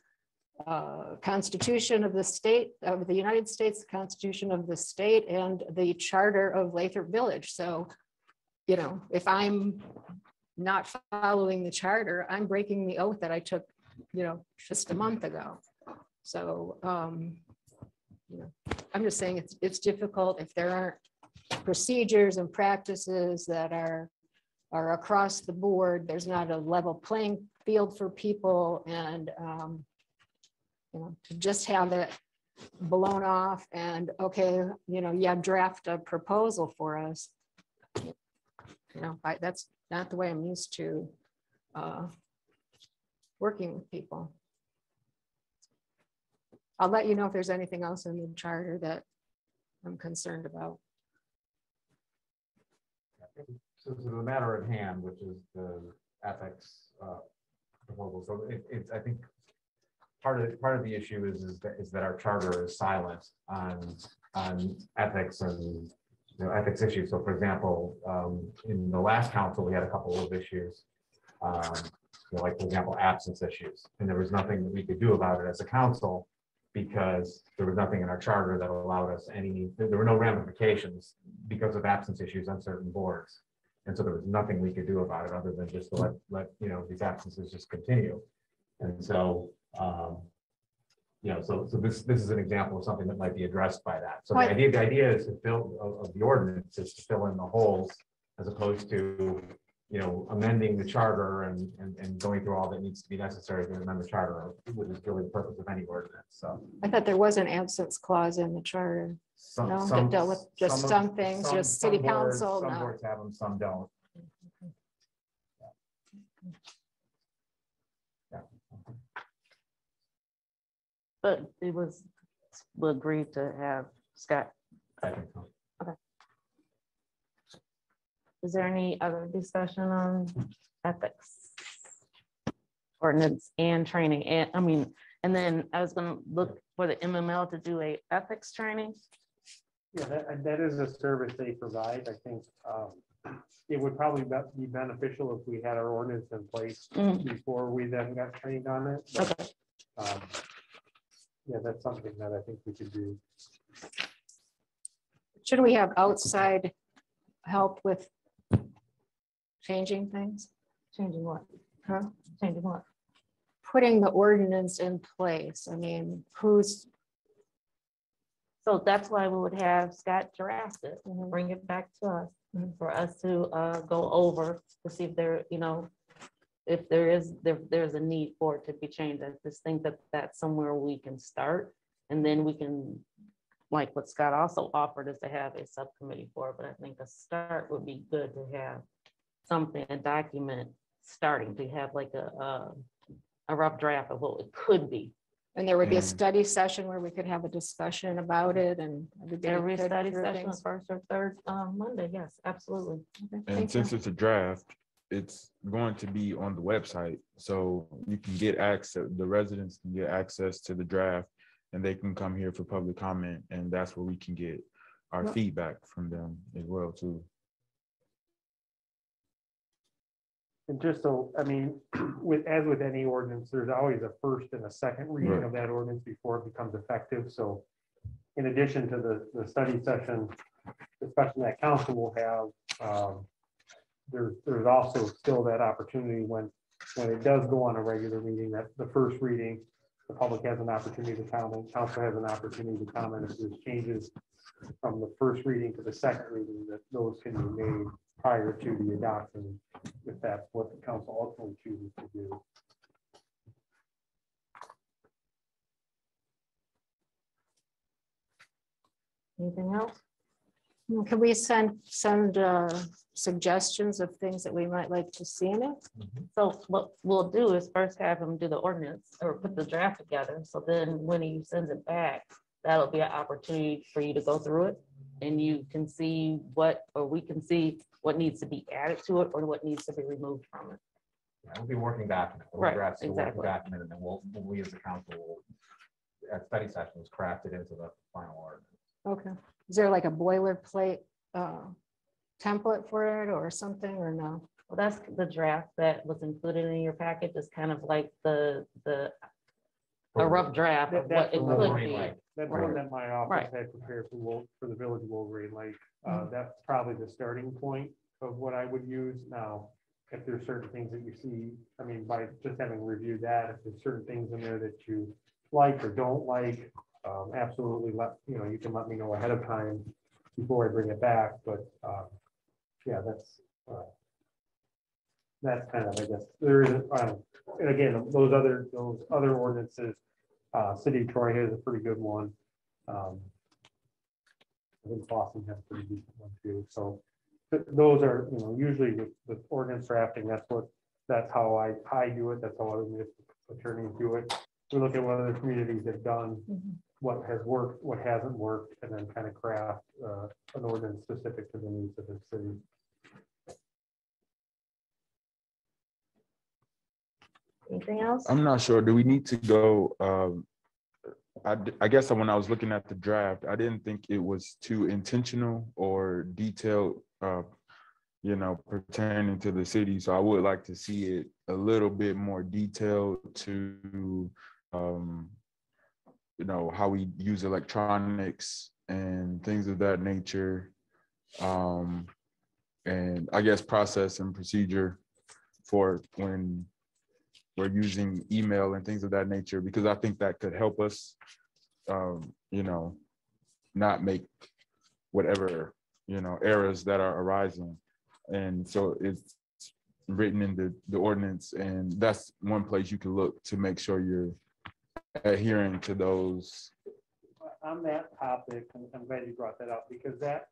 uh, Constitution of the state, of the United States, the Constitution of the state, and the Charter of Lathrop Village. So, you know, if I'm not following the charter, I'm breaking the oath that I took, you know, just a month ago. So, um, you know, I'm just saying it's, it's difficult if there aren't procedures and practices that are are across the board. There's not a level playing field for people and, um, you know, to just have it blown off and, okay, you know, yeah, draft a proposal for us. You know, I, that's not the way I'm used to, uh, working with people. I'll let you know if there's anything else in the charter that I'm concerned about. So to the matter at hand, which is the ethics uh, proposal, so it, it's, I think, part of, part of the issue is, is that, is that our charter is silent on, on ethics and, you know, ethics issues. So for example, um, in the last council, we had a couple of issues. um, you know, Like, for example, absence issues, and there was nothing that we could do about it as a council because there was nothing in our charter that allowed us any, there there were no ramifications because of absence issues on certain boards. And so there was nothing we could do about it other than just to let, let, you know, these absences just continue. And so, um, you know, so, so this, this is an example of something that might be addressed by that. So the idea, the idea is to fill, of, of the ordinance is to fill in the holes as opposed to, you know, amending the charter and, and, and going through all that needs to be necessary to amend the charter, which is really the purpose of any ordinance, so. I thought there was an absence clause in the charter. Some- No, that some- dealt with just of- some things, some- just city some boards- council, Some no. boards have them, some don't. But it was, we agreed to have Scott. I think so. Is there any other discussion on ethics? Ordinance and training, and, I mean, and then I was gonna look for the MML to do a ethics training. Yeah, that, that is a service they provide. I think um, it would probably be- be beneficial if we had our ordinance in place Mhm. before we then got trained on it. but, Okay. um, Yeah, that's something that I think we could do. Should we have outside help with changing things? Changing what? Huh? Changing what? Putting the ordinance in place. I mean, who's, So that's why we would have Scott draft it and mm-hmm. bring it back to us mm-hmm. for us to uh, go over to see if there, you know, if there is, there, there's a need for it to be changed. I just think that that's somewhere we can start. And then we can, like what Scott also offered is to have a subcommittee for, it, but I think a start would be good to have something, a document, starting to have like a, a- a rough draft of what it could be. And there would be a Mm. study session where we could have a discussion about it and. everybody Every could study hear session, things. first or third um, Monday, yes, absolutely. Okay, And thank you. since it's a draft, it's going to be on the website, so you can get access, the residents can get access to the draft. And they can come here for public comment, and that's where we can get our Well- feedback from them as well, too. And just so, I mean, with, as with any ordinance, there's always a first and a second reading of that ordinance before it becomes effective. So in addition to the, the study session, discussion that council will have, um, there's, there's also still that opportunity when, when it does go on a regular meeting, that the first reading, the public has an opportunity to comment, council has an opportunity to comment if there's changes from the first reading to the second reading, that those can be made prior to the adoption, if that's what the council ultimately chooses to do. Anything else? Can we send, send uh, suggestions of things that we might like to see in it? So what we'll do is first have him do the ordinance or put the draft together. So then when he sends it back, that'll be an opportunity for you to go through it. And you can see what, or we can see what needs to be added to it or what needs to be removed from it. Yeah, It'll be working document. We'll Right, draft the working exactly. Document, and then we'll, we as a council will, at study sessions, craft it into the final ordinance. Okay. Is there like a boilerplate uh, template for it or something or no? Well, that's the draft that was included in your package is kind of like the, the, a rough draft of That- what it the could one- be. That's Right. one that my office Right. had prepared for, Wil- for the village of Wolverine Lake. Uh, Mhm. that's probably the starting point of what I would use now. If there's certain things that you see, I mean, by just having reviewed that, if there's certain things in there that you like or don't like, um, absolutely let, you know, you can let me know ahead of time before I bring it back, but, um, yeah, that's, uh, that's kind of, I guess, there is, um, and again, those other, those other ordinances, uh, City of Troy has a pretty good one. Um, I think Boston has a pretty decent one too, so th- those are, you know, usually with, with ordinance drafting, that's what, that's how I, I do it, that's how other municipal attorneys do it. We look at what other communities have done, what has worked, what hasn't worked, and then kind of craft, uh, an ordinance specific to the needs of the city. Anything else? I'm not sure. Do we need to go? um, I, I guess when I was looking at the draft, I didn't think it was too intentional or detailed, uh, you know, pertaining to the city. So I would like to see it a little bit more detailed to, um, you know, how we use electronics and things of that nature. Um, and I guess process and procedure for when we're using email and things of that nature, because I think that could help us, um, you know, not make whatever, you know, errors that are arising. And so it's written in the, the ordinance, and that's one place you can look to make sure you're adhering to those. on that topic, and I'm glad you brought that up, because that,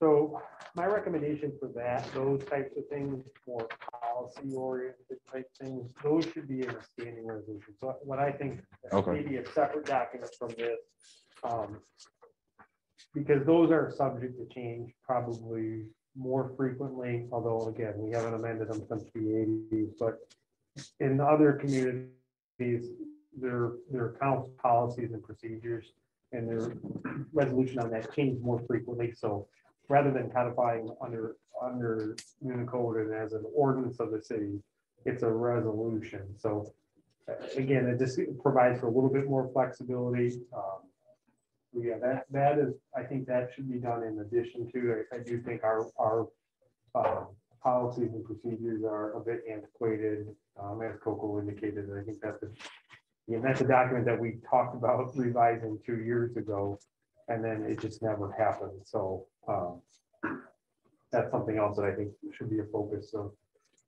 so my recommendation for that, those types of things, more policy oriented type things, those should be in a standing resolution. So what I think, Okay. maybe a separate document from this. um, Because those are subject to change probably more frequently, although again, we haven't amended them since the eighties, but in other communities, their, their council policies and procedures and their resolution on that change more frequently, so rather than codifying under, under Municode and as an ordinance of the city, it's a resolution, so uh, again, it just provides for a little bit more flexibility. Um, Yeah, that, that is, I think that should be done in addition to, I, I do think our, our um, policies and procedures are a bit antiquated, um, as Coco indicated, I think that's a yeah, that's a document that we talked about revising two years ago, and then it just never happened, so, um. That's something else that I think should be a focus of,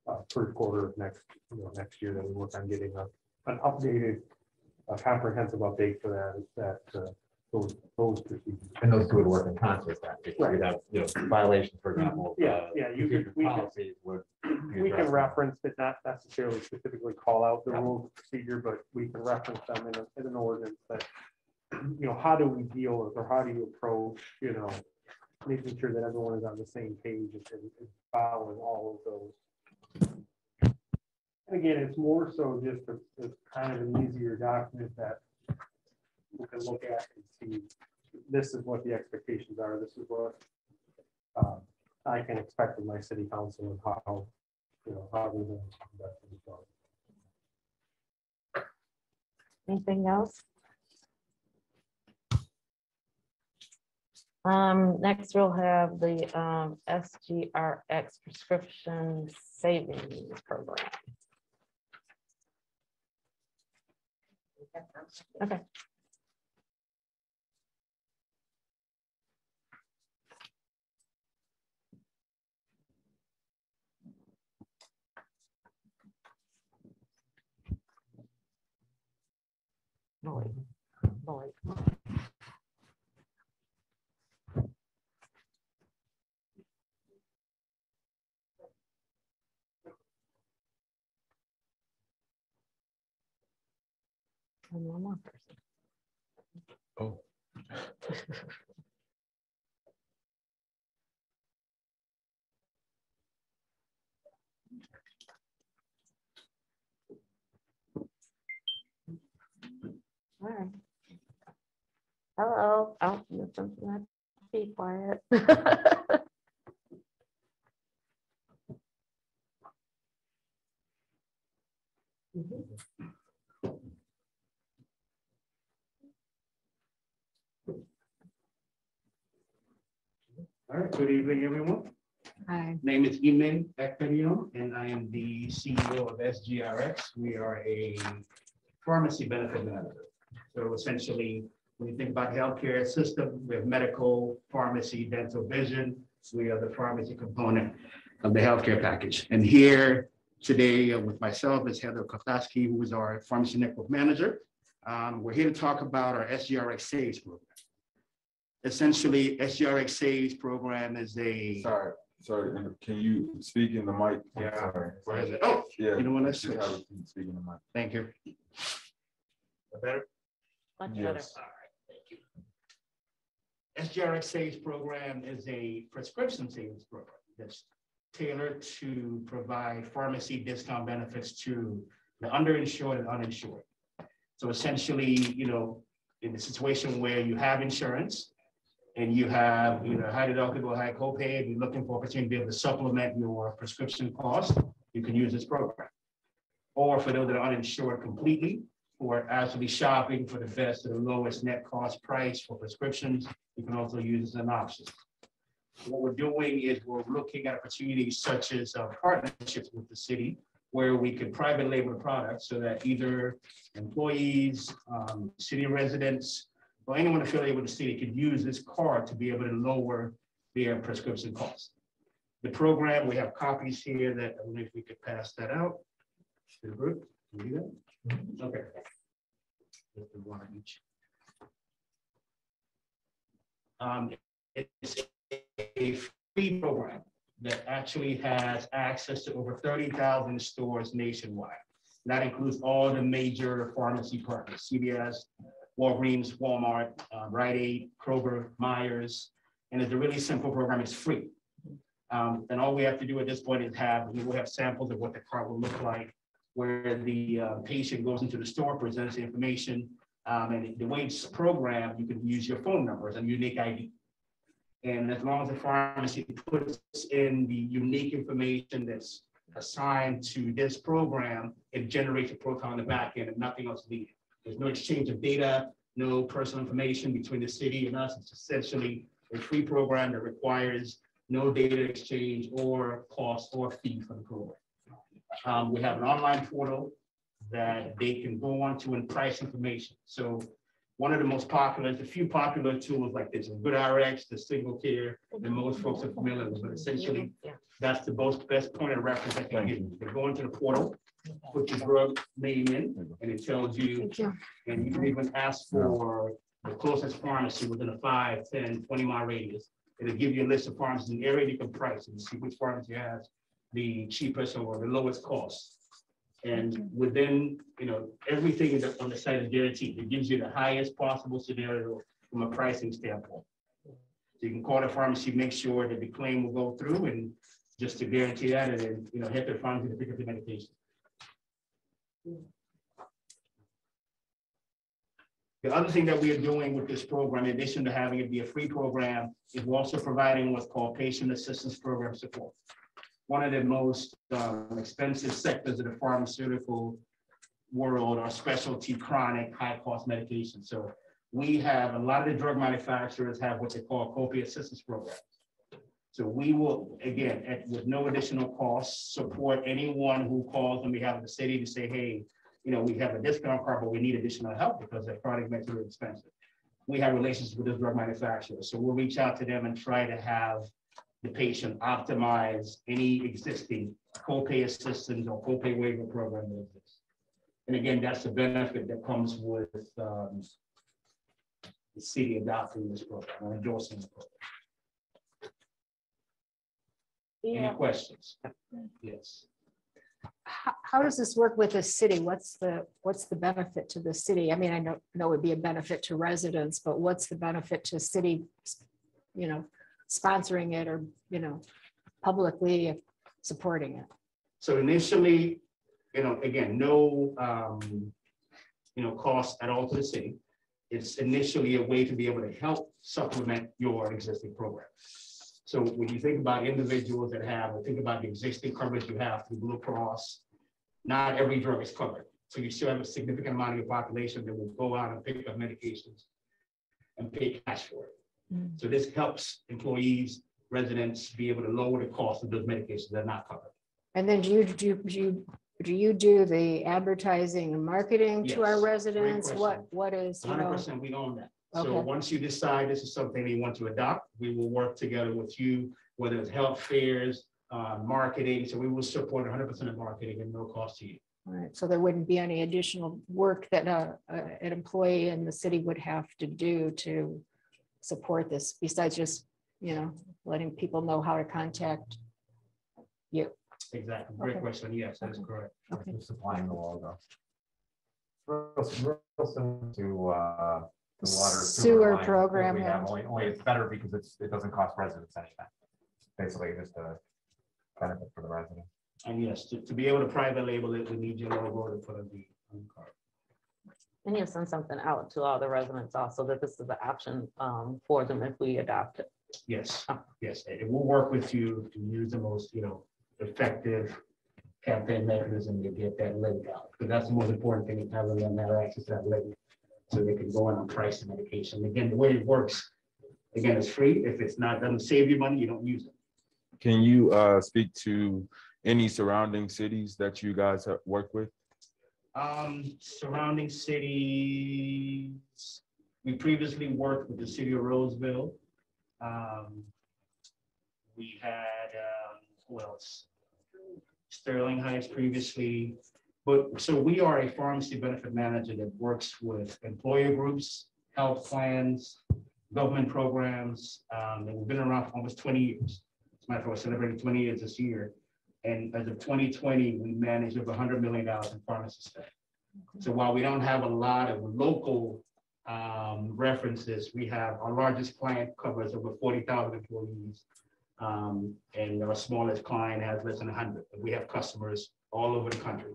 uh, first quarter of next, you know, next year that we work on getting a, an updated. A comprehensive update for that, that, uh, those, those procedures. And those two would work in concert then, because you'd have, you know, violations, for example. Yeah, uh, yeah, you procedure could- we could- Policies would. be We can addressed. reference, but not necessarily specifically call out the rules of procedure, but we can reference them in, a- in an ordinance that. You know, how do we deal with, or how do you approach, you know, making sure that everyone is on the same page and and following all of those. And again, it's more so just a, it's kind of an easier document that. We can look at and see, this is what the expectations are, this is what. um, I can expect of my city council and how, you know, how we're going to conduct themselves. Anything else? Um, next we'll have the, um, SGRX prescription savings program. Okay. Lloyd, Lloyd. And one more person. Oh. All right. Hello, oh, something that be quiet. Mm-hmm. All right, good evening, everyone. Hi. My name is Imen Ekperio, and I am the CEO of SGRX. We are a pharmacy benefit manager. So essentially, when you think about healthcare system, we have medical, pharmacy, dental, vision. We are the pharmacy component. of the healthcare package. And here today uh, with myself is Heather Koklaski, who is our pharmacy network manager. Um, We're here to talk about our SGRX Saves program. Essentially, SGRX Saves program is a. Sorry, sorry, can you speak in the mic? Yeah. sorry. Where is it? Oh, Yeah. you know what, let's just switch. Speak in the mic. Thank you. Better? Much better. Yes. All right, thank you. SGRX Saves Program is a prescription savings program that's tailored to provide pharmacy discount benefits to the underinsured and uninsured. So essentially, you know, in the situation where you have insurance and you have, you know, high deductible, high copay, you're looking for opportunity to be able to supplement your prescription cost, you can use this program. Or for those that are uninsured completely, who are actually shopping for the best or the lowest net cost price for prescriptions, you can also use as an option. What we're doing is we're looking at opportunities such as uh, partnerships with the city where we could private label products so that either employees, um, city residents, or anyone affiliated with the city could use this card to be able to lower their prescription costs. The program, we have copies here that, I don't know if we could pass that out to the group. Can do that? Okay. One each. Um, it's a free program that actually has access to over thirty thousand stores nationwide. That includes all the major pharmacy partners, CVS, Walgreens, Walmart, uh, Rite Aid, Kroger, Meijer. And it's a really simple program, it's free. Um, and all we have to do at this point is have, we will have samples of what the card will look like where the uh, patient goes into the store, presents the information, um, and the way it's programmed, you can use your phone number as a unique ID. And as long as the pharmacy puts in the unique information that's assigned to this program, it generates a profile on the back end and nothing else needed. There's no exchange of data, no personal information between the city and us. It's essentially a free program that requires no data exchange or cost or fee for the program. Um, we have an online portal that they can go on to and price information. So one of the most popular, there's a few popular tools like this, GoodRx, the SingleCare, that most folks are familiar with, but essentially that's the most best point of reference I can give you. They go into the portal, put your drug name in, and it tells you, and you can even ask for the closest pharmacy within a five, 10, 20 mile radius. It'll give you a list of pharmacies in the area you can price and see which pharmacy has the cheapest or the lowest cost. And within, you know, everything is on the site is guaranteed. It gives you the highest possible scenario from a pricing standpoint. So you can call the pharmacy, make sure that the claim will go through and just to guarantee that and then, you know, hit the pharmacy to pick up the medication. The other thing that we are doing with this program, in addition to having it be a free program, is we're also providing what's called patient assistance program support. One of the most um, expensive sectors of the pharmaceutical world are specialty chronic high-cost medications. So we have, a lot of the drug manufacturers have what they call copay assistance programs. So we will, again, at, with no additional cost, support anyone who calls on behalf of the city to say, hey, you know, we have a discount card, but we need additional help because the product makes it really expensive. We have relationships with this drug manufacturer, so we'll reach out to them and try to have the patient optimize any existing copay assistance or copay waiver program that exists. And again, that's the benefit that comes with um, the city adopting this program or endorsing the program. Any Yeah. questions? Yes. How, how does this work with the city? What's the, what's the benefit to the city? I mean, I know, know it would be a benefit to residents, but what's the benefit to city? You know, sponsoring it or, you know, publicly supporting it? So initially, you know, again, no, um, you know, cost at all to the city. It's initially a way to be able to help supplement your existing program. So when you think about individuals that have, or think about the existing coverage you have through Blue Cross, not every drug is covered. So you still have a significant amount of your population that will go out and pick up medications and pay cash for it. Mm. So this helps employees, residents be able to lower the cost of those medications that are not covered. And then do you, do you, do you, do you do the advertising and marketing to our residents? What, what is, you Hundred know? percent, we own that. Okay. So once you decide this is something you want to adopt, we will work together with you, whether it's health fairs, uh, marketing, so we will support hundred percent of marketing and no cost to you. All right, so there wouldn't be any additional work that uh, uh, an employee in the city would have to do to support this, besides just, you know, letting people know how to contact you. Exactly, great Okay. question, yes, that's correct. Okay. Just supplying the logo. Real s- real similar To, uh, the water. Sewer line that program, we have, yeah. Only, only it's better because it's, it doesn't cost residents anything. Basically, just a benefit for the resident. And yes, to, to be able to private label it, we need your logo to put on the, on the card. And you send something out to all the residents also that this is an option um, for them if we adopt it. Yes, yes, and we'll work with you to use the most, you know, effective campaign mechanism to get that link out. Because that's the most important thing, is having them have access to that link. So they can go in on price and medication. Again, the way it works, again, it's free. If it's not, doesn't save you money, you don't use it. Can you uh speak to any surrounding cities that you guys have worked with? Um, surrounding cities, we previously worked with the city of Roseville. Um, We had, um, who else? Sterling Heights previously, but, so we are a pharmacy benefit manager that works with employer groups, health plans, government programs, um, and we've been around for almost twenty years. As a matter of fact, we're celebrating twenty years this year. And as of twenty twenty, we managed over hundred million dollars in pharmacy spend. So while we don't have a lot of local um, references, we have, our largest client covers over forty thousand employees. Um, and our smallest client has less than hundred, we have customers all over the country.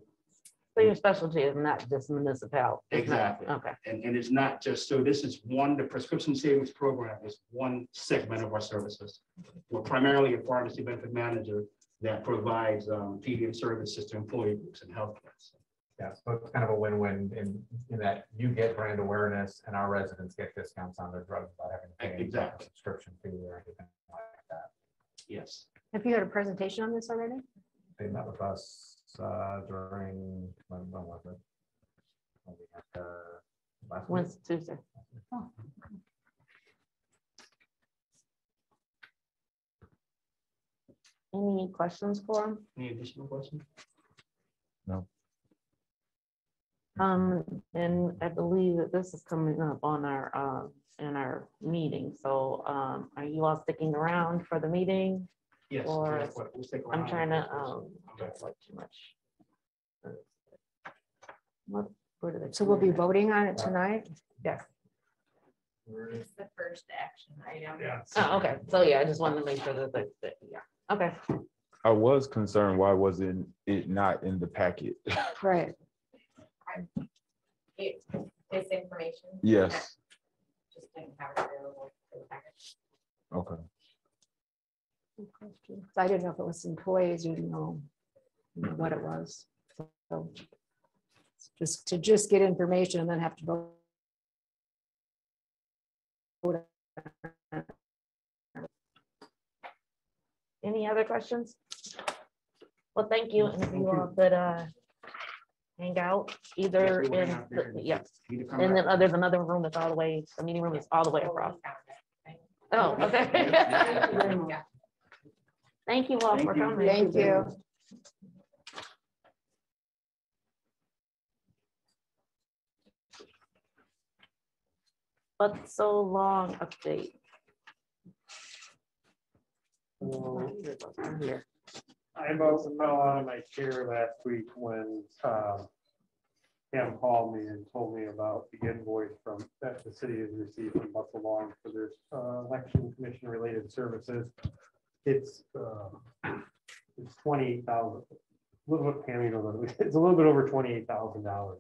So your specialty is not just municipal. it's not- Exactly. Okay. And, and it's not just, so this is one, the prescription savings program is one segment of our services. We're primarily a pharmacy benefit manager that provides um, PBM services to employee groups and health plans. Yeah, so it's kind of a win-win in, in that you get brand awareness and our residents get discounts on their drugs without having to pay. any Exactly. Subscription fee or anything like that. Yes. Have you had a presentation on this already? They met with us uh, during, when when was it? When we had, uh, last week? Wednesday, Tuesday. Any questions for him? Any additional questions? No. Um, and I believe that this is coming up on our, uh, in our meeting. So, um, are you all sticking around for the meeting? Yes. Or, yes, we'll- we'll I'm trying to, um, don't like too much. What, where did it? So we'll be voting on it tonight? Yes. It's the first action item. Yeah. Oh, okay. So, yeah, I just wanted to make sure that, that, that- yeah, okay. I was concerned, why wasn't it not in the packet? Right. It, this information. Yes, Just didn't have it available for the package. okay. I didn't know if it was employees, you didn't know you know, what it was. So Just to just get information and then have to vote. Any other questions? Well, thank you. And if you all could, uh, hang out either Yes, in, hang the- yes. You need to come And then uh, there's another room that's all the way, the meeting room is all the way across. Oh, okay. Yeah. Thank you all Thank for you. coming. Thank you. But so long update. Here. I about fell out of my chair last week when um, Pam called me and told me about the invoice from, that the city has received from Butzel Long for their uh, election commission related services. It's, uh, it's twenty-eight thousand, a little bit, Pam, you know, it's a little bit over twenty-eight thousand dollars.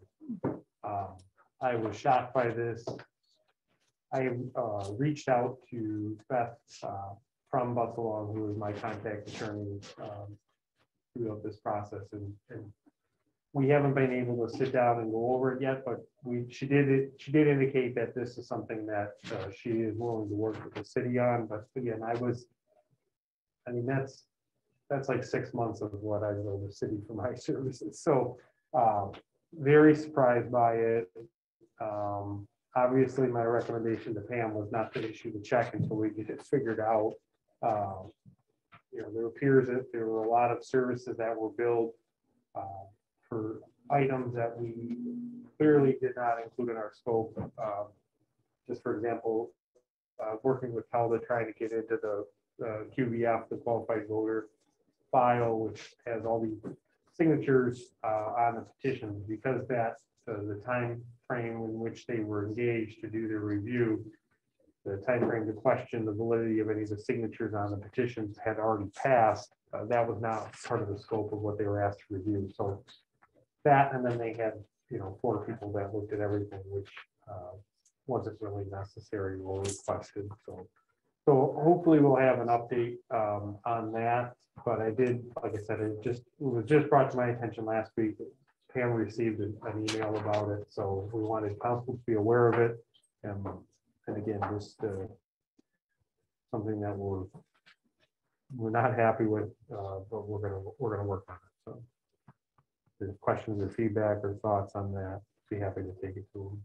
Um, I was shocked by this. I uh, reached out to Beth uh, from Butzel, who is my contact attorney um, throughout this process, and, and we haven't been able to sit down and go over it yet, but we, she did, it. she did indicate that this is something that uh, she is willing to work with the city on, but again, I was, I mean, that's, that's like six months of what I owe the city for my services, so uh, very surprised by it. Um, Obviously, my recommendation to Pam was not to issue the check until we get it figured out. Um, you know, there appears that there were a lot of services that were billed uh, for items that we clearly did not include in our scope. Um, Just for example, uh, working with Telda, trying to get into the uh, QVF, the qualified voter file, which has all the signatures uh, on the petitions, because that, uh, the time frame in which they were engaged to do their review, the time frame to question the validity of any of the signatures on the petitions had already passed. Uh, That was not part of the scope of what they were asked to review. So that, and then they had, you know, four people that looked at everything, which uh, wasn't really necessary or requested. So, so hopefully we'll have an update um, on that. But I did, like I said, it just, it was just brought to my attention last week. Pam received an email about it, so we wanted council to be aware of it. And, and again, just uh, something that we're, we're not happy with, uh, but we're gonna, we're gonna work on it, so. If there's questions or feedback or thoughts on that, be happy to take it to them.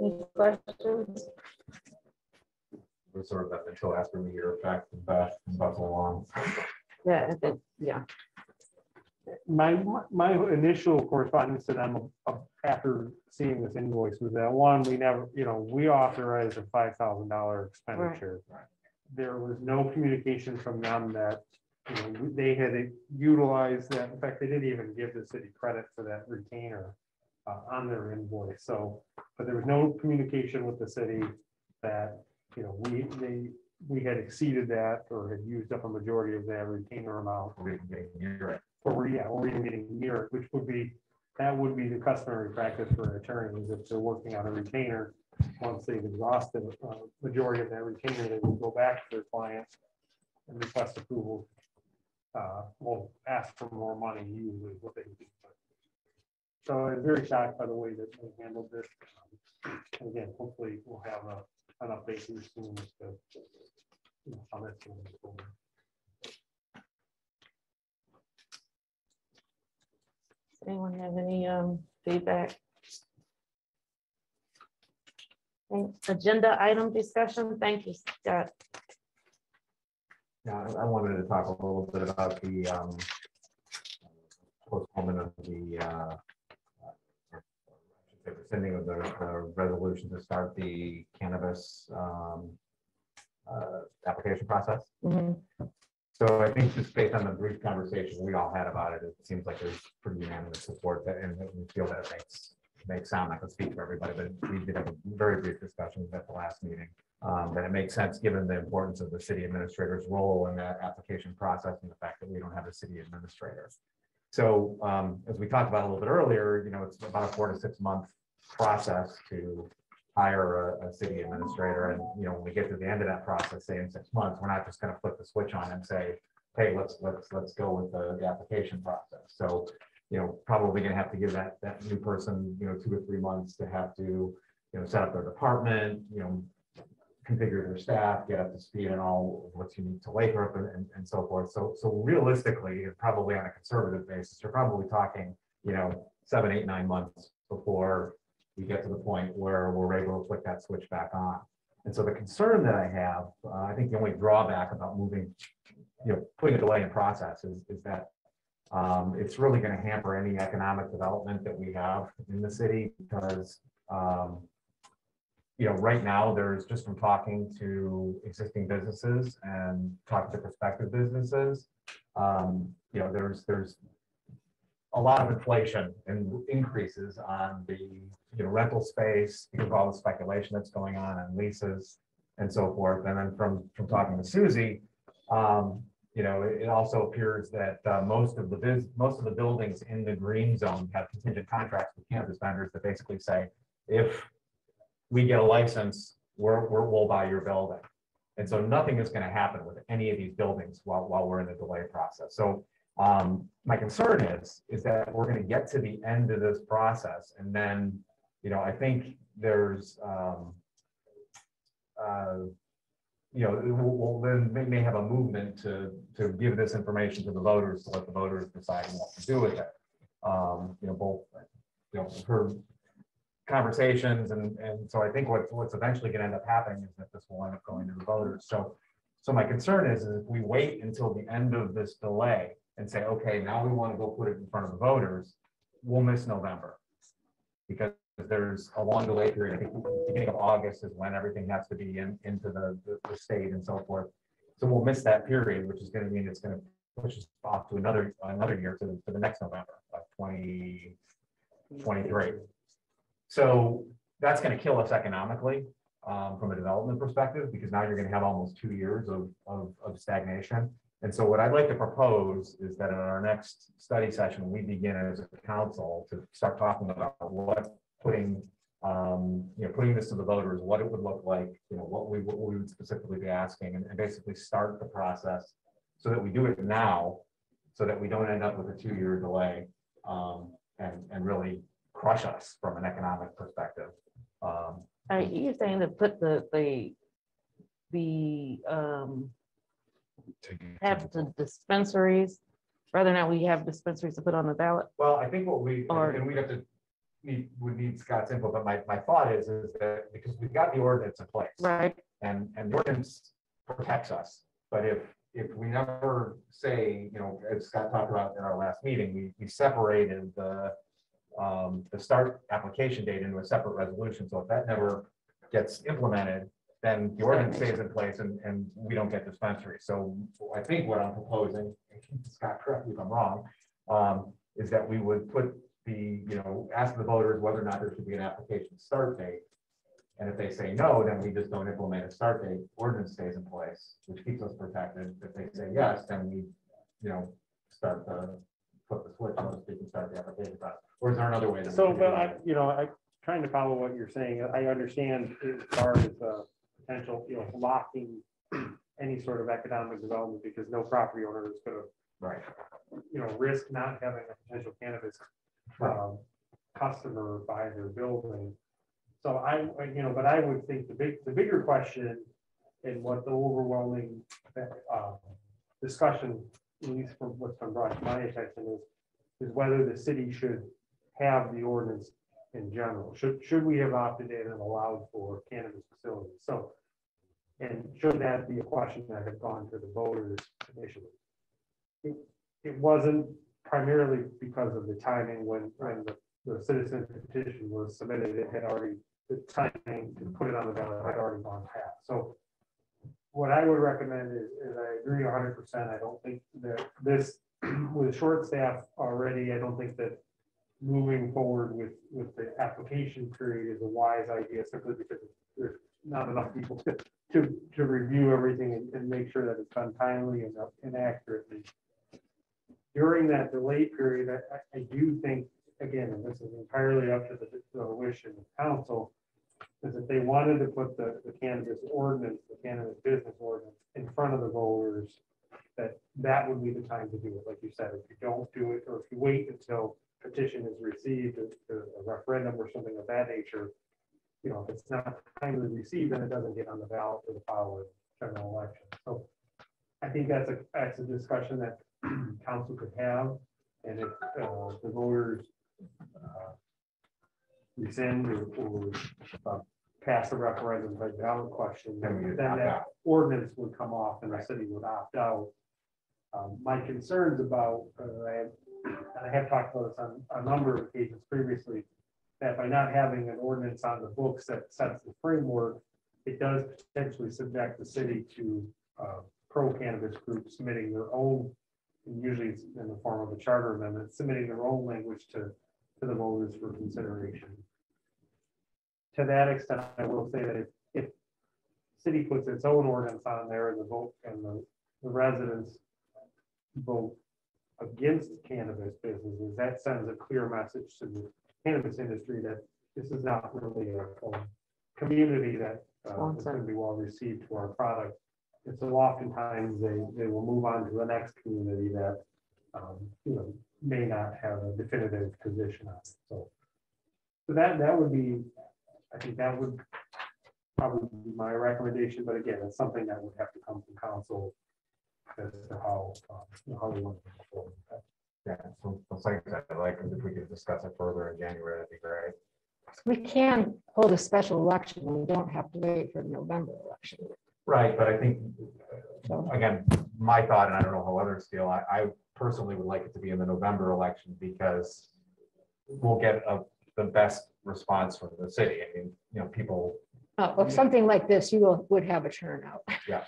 Any questions? We're sort of that until after we hear back from Beth and Butzel Long. Yeah, I think, yeah. My, my initial correspondence to them after seeing this invoice was that, one, we never, you know, we authorized a five thousand dollar expenditure. There was no communication from them that, you know, they had utilized that, in fact, they didn't even give the city credit for that retainer uh, on their invoice, so, but there was no communication with the city that, you know, we, they, we had exceeded that or had used up a majority of that retainer amount. We're getting near it. Or, yeah, or even getting near it, which would be, that would be the customary practice for attorneys if they're working on a retainer. Once they've exhausted a majority of that retainer, they will go back to their client and request approval. Uh, will ask for more money usually what they do. So I'm very shocked by the way that they handled this. And Again, hopefully we'll have a, an update here soon as to you know, how that's going forward. Anyone have any um feedback? Okay, Agenda item discussion. Thank you, Scott. Yeah, I- I wanted to talk a little bit about the um, postponement of the uh, I rescinding of the the resolution to start the cannabis um, uh, application process. Mhm. So I think just based on the brief conversation we all had about it, it seems like there's pretty unanimous support that, and we feel that it makes, makes sound, I can speak for everybody, but we did have a very brief discussion at the last meeting. Um, that it makes sense, given the importance of the city administrator's role in that application process and the fact that we don't have a city administrator. So, um, as we talked about a little bit earlier, you know, it's about a four to six month process to hire a, a city administrator. And, you know, when we get to the end of that process, say in six months, we're not just gonna flip the switch on and say, hey, let's, let's, let's go with the, the application process. So, you know, probably gonna have to give that, that new person, you know, two or three months to have to, you know, set up their department, you know, configure their staff, get up to speed and all what's unique to Lathrup and, and, and so forth. So, so realistically, probably on a conservative basis, you're probably talking, you know, seven, eight, nine months before we get to the point where we're able to flick that switch back on. And so the concern that I have, uh, I think the only drawback about moving, you know, putting a delay in process is, is that um, it's really going to hamper any economic development that we have in the city because, um, you know, right now, there's just from talking to existing businesses and talking to prospective businesses, um, you know, there's, there's a lot of inflation and increases on the, you know, rental space because of all the speculation that's going on on leases and so forth. And then from, from talking to Susie, um, you know, it it also appears that uh, most of the most of the buildings in the green zone have contingent contracts with cannabis vendors that basically say, if we get a license, we're, we're, we'll buy your building. And so nothing is gonna happen with any of these buildings while, while we're in the delay process. So um, my concern is, is that we're gonna get to the end of this process and then, you know, I think there's, um, uh, you know, we'll, we'll then may, may have a movement to, to give this information to the voters, to let the voters decide what to do with it. Um, you know, both, you know, her conversations and, and so I think what, what's eventually gonna end up happening is that this will end up going to the voters. So So my concern is, is if we wait until the end of this delay and say, okay, now we want to go put it in front of the voters, we'll miss November. Because there's a long delay period. I think beginning of August is when everything has to be in, into the, the- the state and so forth. So we'll miss that period, which is gonna mean it's gonna push us off to another, another year to, the- to the next November, twenty twenty-three. So that's gonna kill us economically, um, from a development perspective, because now you're gonna have almost two years of, of, of stagnation. And so what I'd like to propose is that in our next study session, we begin as a council to start talking about what putting, um, you know, putting this to the voters, what it would look like, you know, what we, what we would specifically be asking, and and basically start the process so that we do it now, so that we don't end up with a two-year delay, um, and, and really crush us from an economic perspective. Um, Are you saying to put the, the, the, um, have the dispensaries, whether or not we have dispensaries to put on the ballot? Well, I think what we, Or- and we'd have to need, would need Scott's input, but my, my thought is, is that because we've got the ordinance in place. Right. And, and the ordinance protects us, but if, if we never say, you know, as Scott talked about in our last meeting, we, we separated the, um, the start application date into a separate resolution, so if that never gets implemented, then the ordinance stays in place and, and we don't get dispensary. So I think what I'm proposing, Scott, correct me if I'm wrong, um, is that we would put the, you know, ask the voters whether or not there should be an application start date. And if they say no, then we just don't implement a start date, ordinance stays in place, which keeps us protected. If they say yes, then we, you know, start the, flip the switch, so to speak, and start the application process. Or is there another way? So, but? I, you know, I, trying to follow what you're saying, I understand as far as uh potential, you know, blocking any sort of economic development because no property owner is gonna, Right. you know, risk not having a potential cannabis um, customer buy their building. So I, I- you know, but I would think the big, the bigger question and what the overwhelming uh, discussion, at least from what's been brought to my attention is, is whether the city should have the ordinance in general. Should, should we have opted in and allowed for cannabis facilities? So, and should that be a question that had gone to the voters initially? It, it wasn't primarily because of the timing when, when the, the citizen petition was submitted, it had already, the timing to put it on the ballot had already gone past. So what I would recommend is, is I agree hundred percent. I don't think that this, with short staff already, I don't think that moving forward with, with the application period is a wise idea simply because there's not enough people to, to, to review everything and, and make sure that it's done timely and, and accurately. During that delay period, I, I- do think, again, and this is entirely up to the, the wish of the council, is if they wanted to put the, the cannabis ordinance, the cannabis business ordinance in front of the voters, that that would be the time to do it, like you said, if you don't do it, or if you wait until petition is received, a a referendum or something of that nature, you know, if it's not timely received, then it doesn't get on the ballot for the following general election. So I think that's a, that's a discussion that council could have, and if uh, the voters uh, rescind or, or uh, pass a referendum by ballot question, Then then would then opt that out. ordinance would come off and the city would opt out. Um, My concerns about, uh, I have, and I have talked about this on a number of occasions previously, that by not having an ordinance on the books that sets the framework, it does potentially subject the city to uh, pro cannabis groups submitting their own, and usually it's in the form of a charter amendment, submitting their own language to, to the voters for consideration. To that extent, I will say that if, if city puts its own ordinance on there and the vote and the, the residents vote against cannabis businesses, that sends a clear message to the cannabis industry that this is not really a, a community that uh, is going to be well received to our product. And so oftentimes they, they will move on to the next community that, um, you know, may not have a definitive position on it. So, so that, that would be, I think that would probably be my recommendation, but again, it's something that would have to come from council as to how, uh, how we want to move forward. with that. Yeah, so, so like I said, I'd like, if we could discuss it further in January, that'd be great. We can hold a special election. We don't have to wait for the November election. Right, but I think So, again, my thought, and I don't know how others feel, I, I personally would like it to be in the November election because we'll get a, the best response from the city. I mean, you know, people, uh, if something like this, you will, would have a turnout. yeah,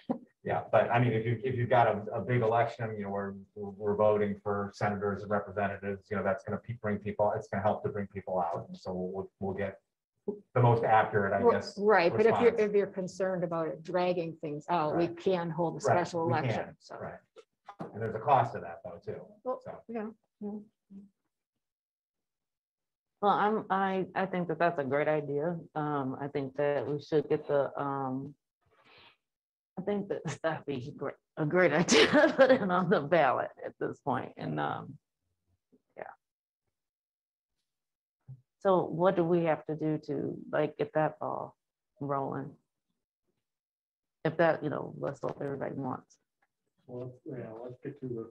Yeah. but I mean, if you, if you've got a, a big election, you know, we're, we're voting for senators and representatives, you know, that's gonna pe- bring people, it's gonna help to bring people out. And So we'll, we'll get the most accurate, I guess. Right, but if you're, response. if you're concerned about it dragging things out, we Right. can hold a Right, special we can, election, so. Right. And there's a cost to that though, too. Well, So. Yeah. yeah. Well, I'm, I, I think that that's a great idea. Um, I think that we should get the, um, I think that that'd be great, a great idea, to put it on the ballot at this point, and, um, yeah. So what do we have to do to like get that ball rolling? If that, you know, that's what everybody wants. Well, yeah, let's get to the,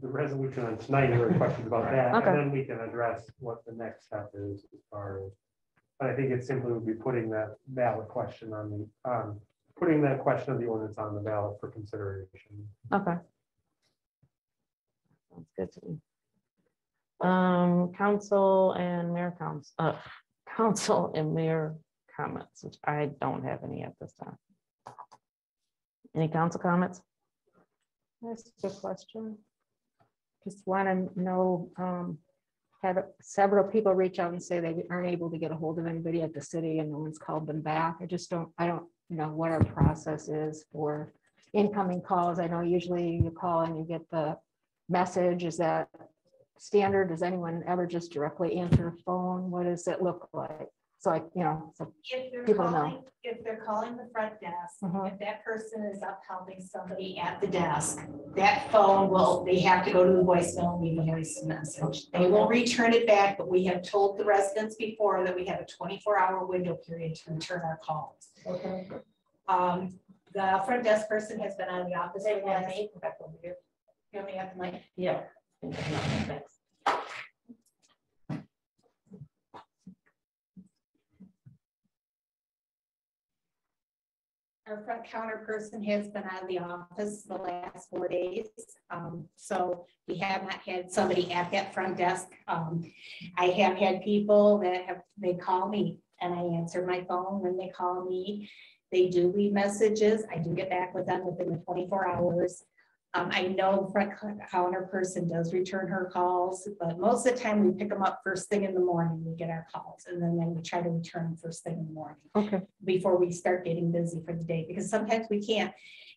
the resolution on tonight, there are questions about that, Okay. and then we can address what the next step is as far as. But I think it simply would be putting that ballot question on the, um, putting that question of the ordinance on the ballot for consideration. Okay. Sounds good to me. Um, council and mayor counts, uh, council and mayor comments, which I don't have any at this time. Any council comments? That's a good question. Just want to know, um, had several people reach out and say they aren't able to get a hold of anybody at the city and no one's called them back. I just don't, I don't know what our process is for incoming calls. I know usually you call and you get the message. Is that standard? Does anyone ever just directly answer a phone? What does it look like? So I, you know, so If they're People know. calling, if they're calling the front desk, Mhm. if that person is up helping somebody at the desk, that phone will, they have to go to the voicemail, and leave a voice message. They won't return it back, but we have told the residents before that we have a twenty-four hour window period to return our calls. Okay. Um, the front desk person has been out of the office. for the last- You want me at the mic? Yeah. Our front counter person has been out of the office the last four days. Um, so we have not had somebody at that front desk. Um, I have had people that have, they call me and I answer my phone when they call me. They do leave messages. I do get back with them within the twenty-four hours. Um, I know the front counter person does return her calls, but most of the time we pick them up first thing in the morning. We get our calls and then then we try to return them first thing in the morning Okay. before we start getting busy for the day, because sometimes we can't.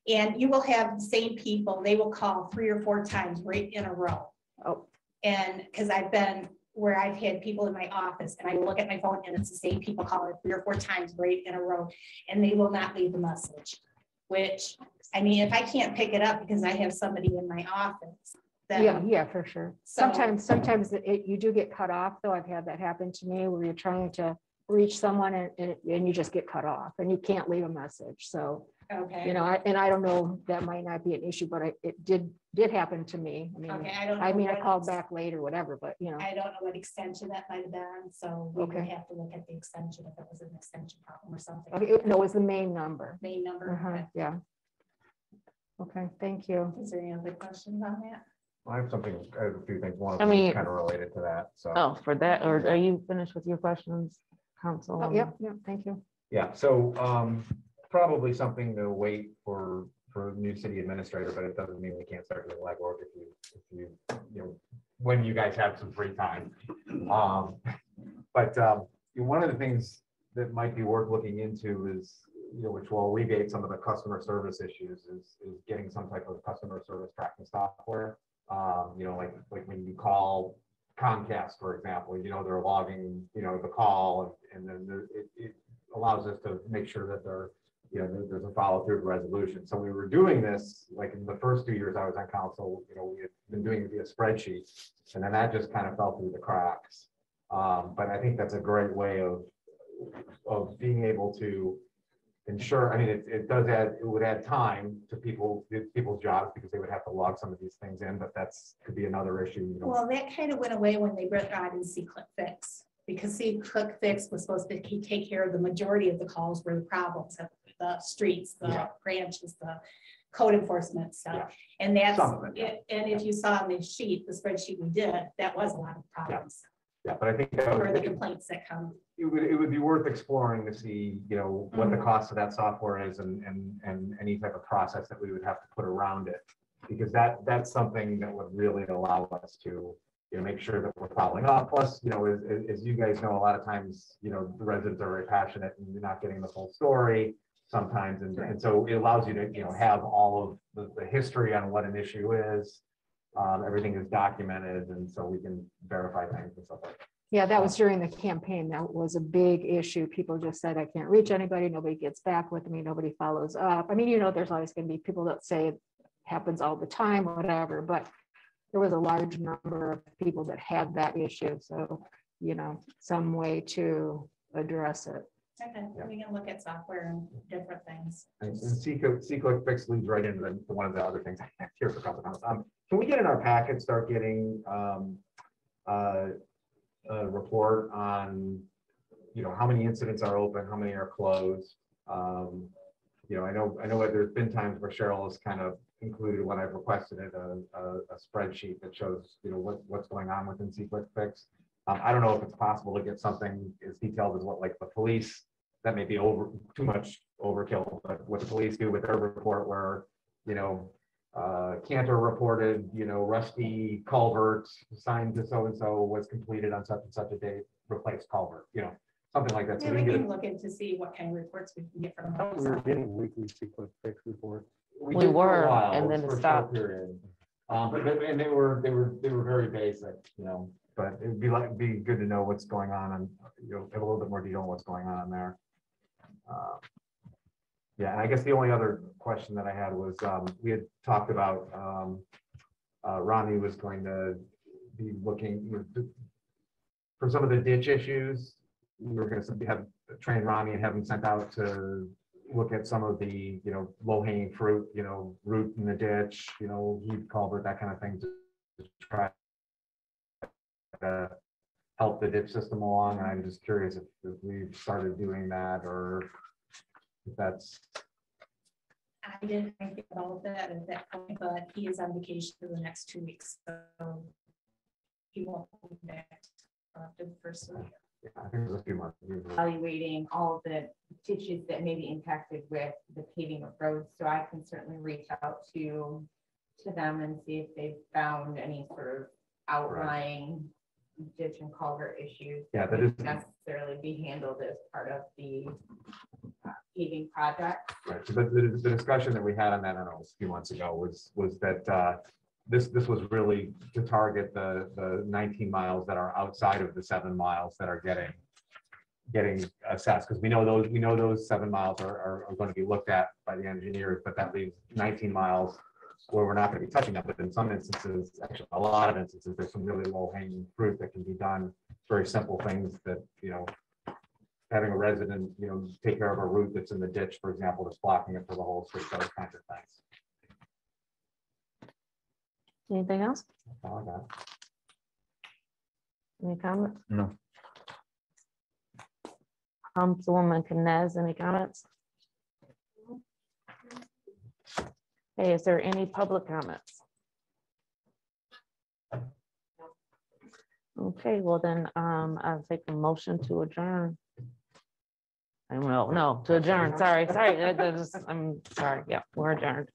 And you will have the same people, they will call three or four times right in a row. Oh. And, because I've been where I've had people in my office and I look at my phone and it's the same people calling three or four times right in a row, and they will not leave the message. Which, I mean, if I can't pick it up because I have somebody in my office, Yeah, then. yeah, for sure. So- Sometimes, sometimes it, you do get cut off, though. I've had that happen to me where you're trying to reach someone and, and, and you just get cut off and you can't leave a message. So, Okay. you know, I- and I don't know, that might not be an issue, but it, it did, did happen to me. I mean, Okay, I don't. I know mean, I what called back later, whatever, but you know, I don't know what extension that might have been, so we would Okay. have to look at the extension if it was an extension problem or something. okay, it- no, it was the main number. Main number. Uh-huh, yeah. Okay, thank you. Is there any other questions on that? I have something, I have a few things, one of I them is mean- kind of related to that, so. Oh, for that, or are you finished with your questions, council? Oh, yep, yep, thank you. Yeah, so um, probably something to wait for, for new city administrator, but it doesn't mean we can't start doing legwork if you, if you, you know, when you guys have some free time. Um, But um, you know, one of the things that might be worth looking into is, you know, which will alleviate some of the customer service issues is, is getting some type of customer service tracking software. Um, You know, like, like when you call Comcast, for example, you know, they're logging, you know, the call and and then it, it allows us to make sure that there, you know, there's a follow through resolution. So we were doing this, like in the first two years I was on council, you know, we had been doing it via spreadsheet. And then that just kind of fell through the cracks. Um, but I think that's a great way of, of being able to ensure, I mean, it, it does add, it would add time to people, people's jobs because they would have to log some of these things in, but that's, could be another issue. you know. Well, that kind of went away when they brought in C Click Fix. Because SeeClickFix was supposed to ke- take care of the majority of the calls were the problems of the streets, the Yeah. branches, the code enforcement stuff. And that's, Some of it, yeah. and if you saw on the sheet, the spreadsheet we did, that was a lot of problems Yeah, but I think that the would- complaints that come. It would, it would be worth exploring to see, you know, what the Mhm. cost of that software is and, and, and any type of process that we would have to put around it. Because that, that's something that would really allow us to, you know, make sure that we're following up. Plus, you know, as, as- as you guys know, a lot of times, you know, the residents are very passionate and you're not getting the full story sometimes. And, and so it allows you to, you know, have all of the, the history on what an issue is. Um, everything is documented and so we can verify things and stuff like that. Yeah, that was during the campaign. That was a big issue. People just said, I can't reach anybody. Nobody gets back with me. Nobody follows up. I mean, you know, there's always going to be people that say it happens all the time, whatever, but there was a large number of people that had that issue. So, you know, some way to address it. Okay, we can look at software and different things. And and SeeClick, C-Click Fix leads right into the, one of the other things I have here for a couple of times. Um, can we get in our packet, and start getting, um, uh, a report on, you know, how many incidents are open, how many are closed? Um, you know, I know, I know there's been times where Cheryl has kind of included when I've requested it, a, a, a spreadsheet that shows, you know, what, what's going on within C-Click Fix. Um, I don't know if it's possible to get something as detailed as what like the police, that may be over, too much overkill, but what the police do with their report where, you know, uh, Cantor reported, you know, rusty culvert signed to so-and-so was completed on such and such a date, replaced culvert, you know, something like that. So Yeah, we we can get can it- look into see what kind of reports we can get from. I thought we were getting weekly sequence fix reports. We did for a were, while, and then for it a short stopped. period. Um, but, they- and they were, they were, they were very basic, you know, but it'd be like, be good to know what's going on and, you know, have a little bit more detail on what's going on there. Uh, Yeah, and I guess the only other question that I had was, um, we had talked about, um, uh, Ronnie was going to be looking you know, for some of the ditch issues. We were gonna have, train Ronnie and have him sent out to look at some of the, you know, low hanging fruit, you know, root in the ditch, you know, weed culvert, that kind of thing to to try to help the ditch system along. And I'm just curious if if we've started doing that or if that's, I didn't think about that at that point, but he is on vacation for the next two weeks, so he won't be back after the first week. I think it was a few months. evaluating all of the ditches that may be impacted with the paving of roads, so I can certainly reach out to, to them and see if they've found any sort of outlying ditch and culvert issues. Yeah, that wouldn't is- Necessarily be handled as part of the uh, paving project. Right, so the, the, the discussion that we had on that, I don't know, a few months ago was, was that, uh, this, this was really to target the, the nineteen miles that are outside of the seven miles that are getting, getting assessed, because we know those, we know those seven miles are, are, are going to be looked at by the engineers, but that leaves nineteen miles where we're not going to be touching them, but in some instances, actually, a lot of instances, there's some really low hanging fruit that can be done, very simple things that, you know, having a resident, you know, take care of a root that's in the ditch, for example, that's blocking it for the whole street, those kinds of things. Anything else? That's all I got. Any comments? No. Councilwoman Canes, any comments? Hey, is there any public comments? Okay, well then, um, I'll take a motion to adjourn. I know, no, to adjourn, sorry, sorry, I'm sorry, yeah, we're adjourned.